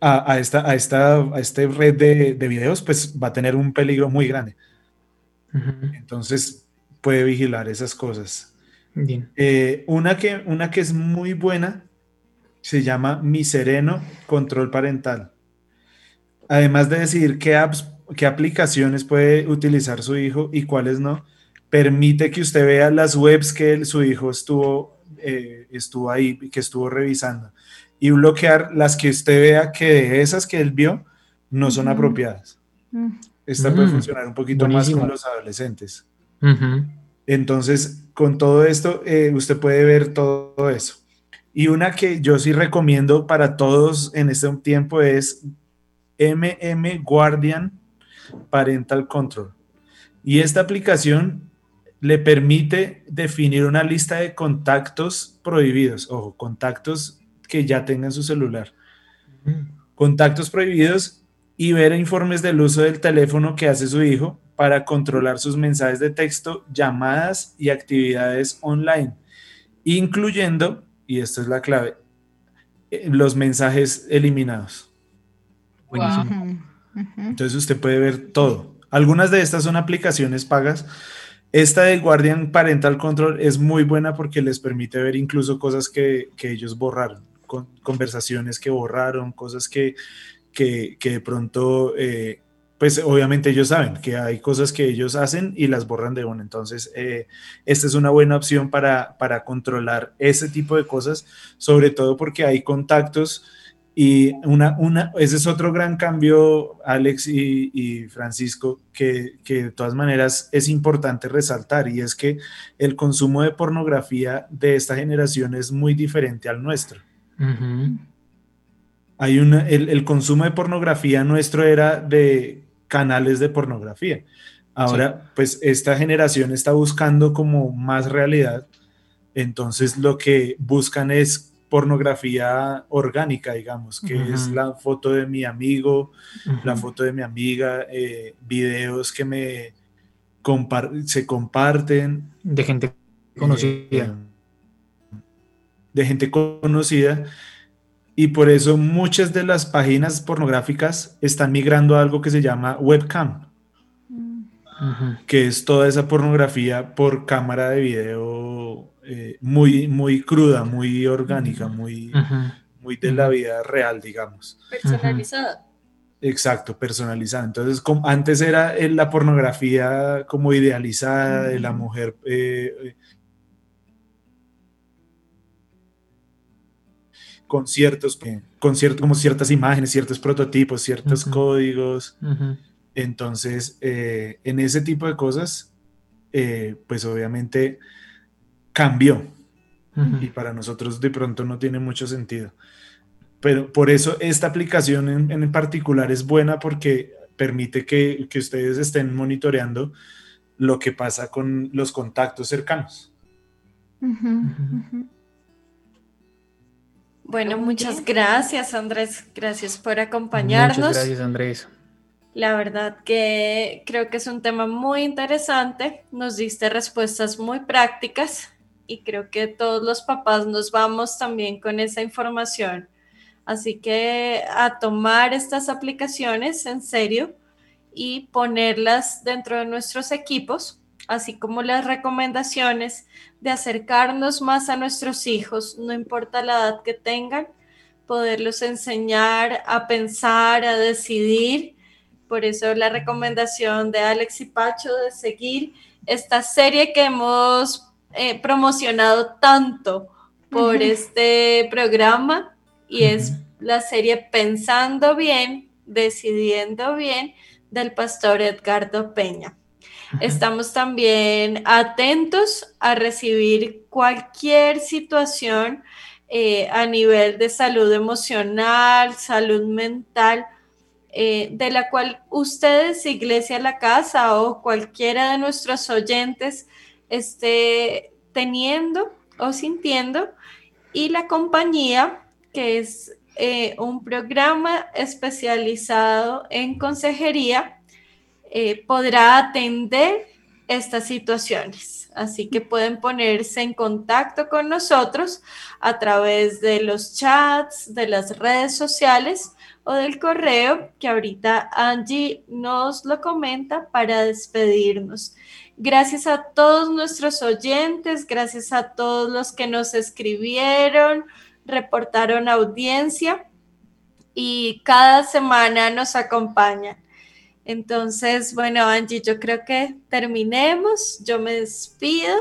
a, esta, a, esta, a esta red de, de, videos, pues va a tener un peligro muy grande. Entonces puede vigilar esas cosas. Eh, una, que, una que es muy buena se llama Mi Sereno Control Parental. Además de decidir qué apps, qué aplicaciones puede utilizar su hijo y cuáles no, permite que usted vea las webs que su hijo estuvo, eh, estuvo ahí, que estuvo revisando y bloquear las que usted vea que de esas que él vio no son apropiadas. Mm. Esta puede mm. funcionar un poquito más con los adolescentes. Entonces, con todo esto, eh, usted puede ver todo eso. Y una que yo sí recomiendo para todos en este tiempo es MM Guardian Parental Control. Y esta aplicación le permite definir una lista de contactos prohibidos, ojo, contactos que ya tengan su celular. Contactos prohibidos y ver informes del uso del teléfono que hace su hijo para controlar sus mensajes de texto, llamadas y actividades online, incluyendo, y esto es la clave, eh, los mensajes eliminados. Buenísimo. Entonces usted puede ver todo. Algunas de estas son aplicaciones pagas. Esta de Guardian Parental Control es muy buena porque les permite ver incluso cosas que, ellos borraron, conversaciones que borraron, cosas que, que, de pronto, eh, pues obviamente ellos saben que hay cosas que ellos hacen y las borran de una. Entonces, eh, esta es una buena opción para, para controlar ese tipo de cosas, sobre todo porque hay contactos y una, una, ese es otro gran cambio, Alex y, Francisco, que, que, de todas maneras es importante resaltar, y es que el consumo de pornografía de esta generación es muy diferente al nuestro. Hay una, el, el, consumo de pornografía nuestro era de canales de pornografía. Ahora, pues esta generación está buscando como más realidad, entonces lo que buscan es pornografía orgánica, digamos, que es la foto de mi amigo, la foto de mi amiga, eh, videos que me se comparten. De gente conocida. Eh, de gente conocida. Y por eso muchas de las páginas pornográficas están migrando a algo que se llama webcam, que es toda esa pornografía por cámara de video eh, muy, muy cruda, muy orgánica, muy, muy de la vida real, digamos. Personalizada. Exacto, personalizada. Entonces, como, antes era eh, la pornografía como idealizada de la mujer. Eh, con ciertos, con cierto, como ciertas imágenes, ciertos prototipos, ciertos códigos. Entonces, en ese tipo de cosas, pues obviamente cambió. Y para nosotros de pronto no tiene mucho sentido. Pero por eso esta aplicación en, particular es buena porque permite que, ustedes estén monitoreando lo que pasa con los contactos cercanos. Bueno, muchas gracias Andrés, gracias por acompañarnos. Muchas gracias Andrés. La verdad que creo que es un tema muy interesante, nos diste respuestas muy prácticas y creo que todos los papás nos vamos también con esa información. Así que a tomar estas aplicaciones en serio y ponerlas dentro de nuestros equipos, así como las recomendaciones de acercarnos más a nuestros hijos, no importa la edad que tengan, poderlos enseñar a pensar, a decidir. Por eso la recomendación de Alex y Pacho de seguir esta serie que hemos eh, promocionado tanto por este programa y es la serie Pensando bien, decidiendo bien del pastor Edgardo Peña. Estamos también atentos a recibir cualquier situación eh, a nivel de salud emocional, salud mental, eh, de la cual ustedes, Iglesia La Casa o cualquiera de nuestros oyentes, esté teniendo o sintiendo. Y la compañía, que es eh, un programa especializado en consejería, eh, podrá atender estas situaciones. Así que pueden ponerse en contacto con nosotros a través de los chats, de las redes sociales o del correo que ahorita Angie nos lo comenta para despedirnos. Gracias a todos nuestros oyentes, gracias a todos los que nos escribieron, reportaron audiencia y cada semana nos acompañan. Entonces, bueno, Angie, yo creo que terminemos. Yo me despido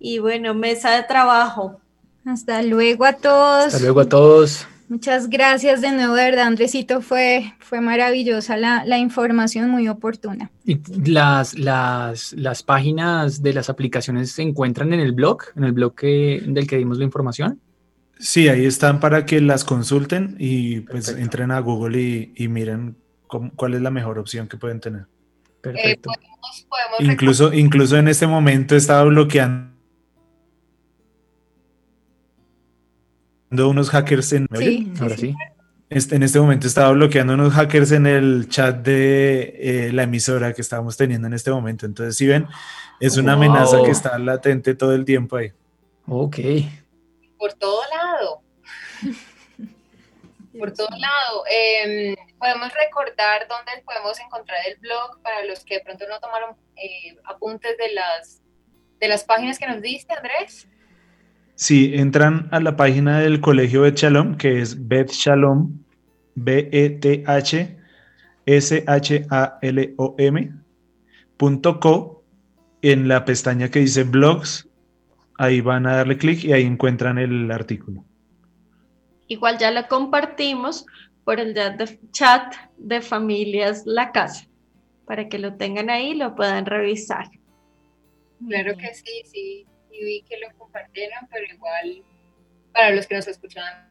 y bueno, mesa de trabajo. Hasta luego a todos. Hasta luego a todos. Muchas gracias de nuevo, verdad, Andresito. Fue, fue maravillosa la, información, muy oportuna. ¿Y las, las, las, páginas de las aplicaciones se encuentran en el blog, en el blog del que dimos la información? Sí, ahí están para que las consulten y pues entren a Google y, miren cuál es la mejor opción que pueden tener. Perfecto. incluso, incluso en este momento estaba bloqueando unos hackers en... Sí, ahora sí. Este, en este momento estaba bloqueando unos hackers en el chat de eh, la emisora que estábamos teniendo en este momento. Entonces, si ven, es una amenaza que está latente todo el tiempo ahí. Ok. Por todo lado. Por todo lado. Em, podemos recordar dónde podemos encontrar el blog para los que de pronto no tomaron eh, apuntes de las, de las páginas que nos diste, Andrés. Sí, entran a la página del Colegio Bet Shalom, que es Bet Shalom, B-E-T-H S-H-A-L-O-M.co en la pestaña que dice blogs, ahí van a darle clic y ahí encuentran el artículo. Igual ya lo compartimos por el chat de familias La Casa, para que lo tengan ahí y lo puedan revisar. Claro que sí, sí y vi que lo compartieron, pero igual para los que nos escuchan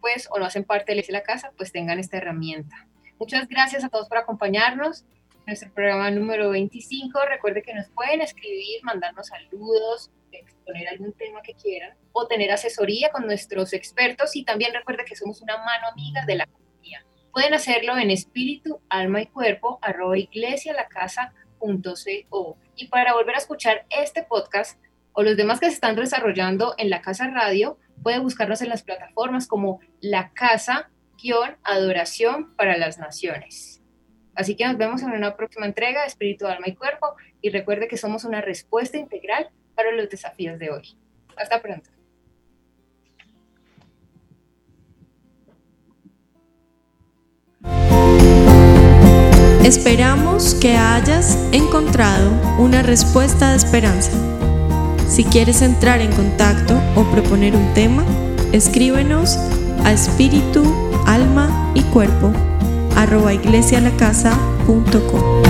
pues o no hacen parte de la casa, pues tengan esta herramienta. Muchas gracias a todos por acompañarnos. Nuestro programa número 25. Recuerde que nos pueden escribir, mandarnos saludos, exponer algún tema que quieran o tener asesoría con nuestros expertos y también recuerde que somos una mano amiga de la comunidad. Pueden hacerlo en espíritu, alma y cuerpo, arroba iglesia la casa y para volver a escuchar este podcast o los demás que se están desarrollando en la Casa Radio, puede buscarnos en las plataformas como La Casa-Adoración para las Naciones. Así que nos vemos en una próxima entrega de Espíritu, Alma y Cuerpo y recuerde que somos una respuesta integral para los desafíos de hoy. Hasta pronto. Esperamos que hayas encontrado una respuesta de esperanza. Si quieres entrar en contacto o proponer un tema, escríbenos a espíritu, alma y cuerpo arroba iglesialacasa.com.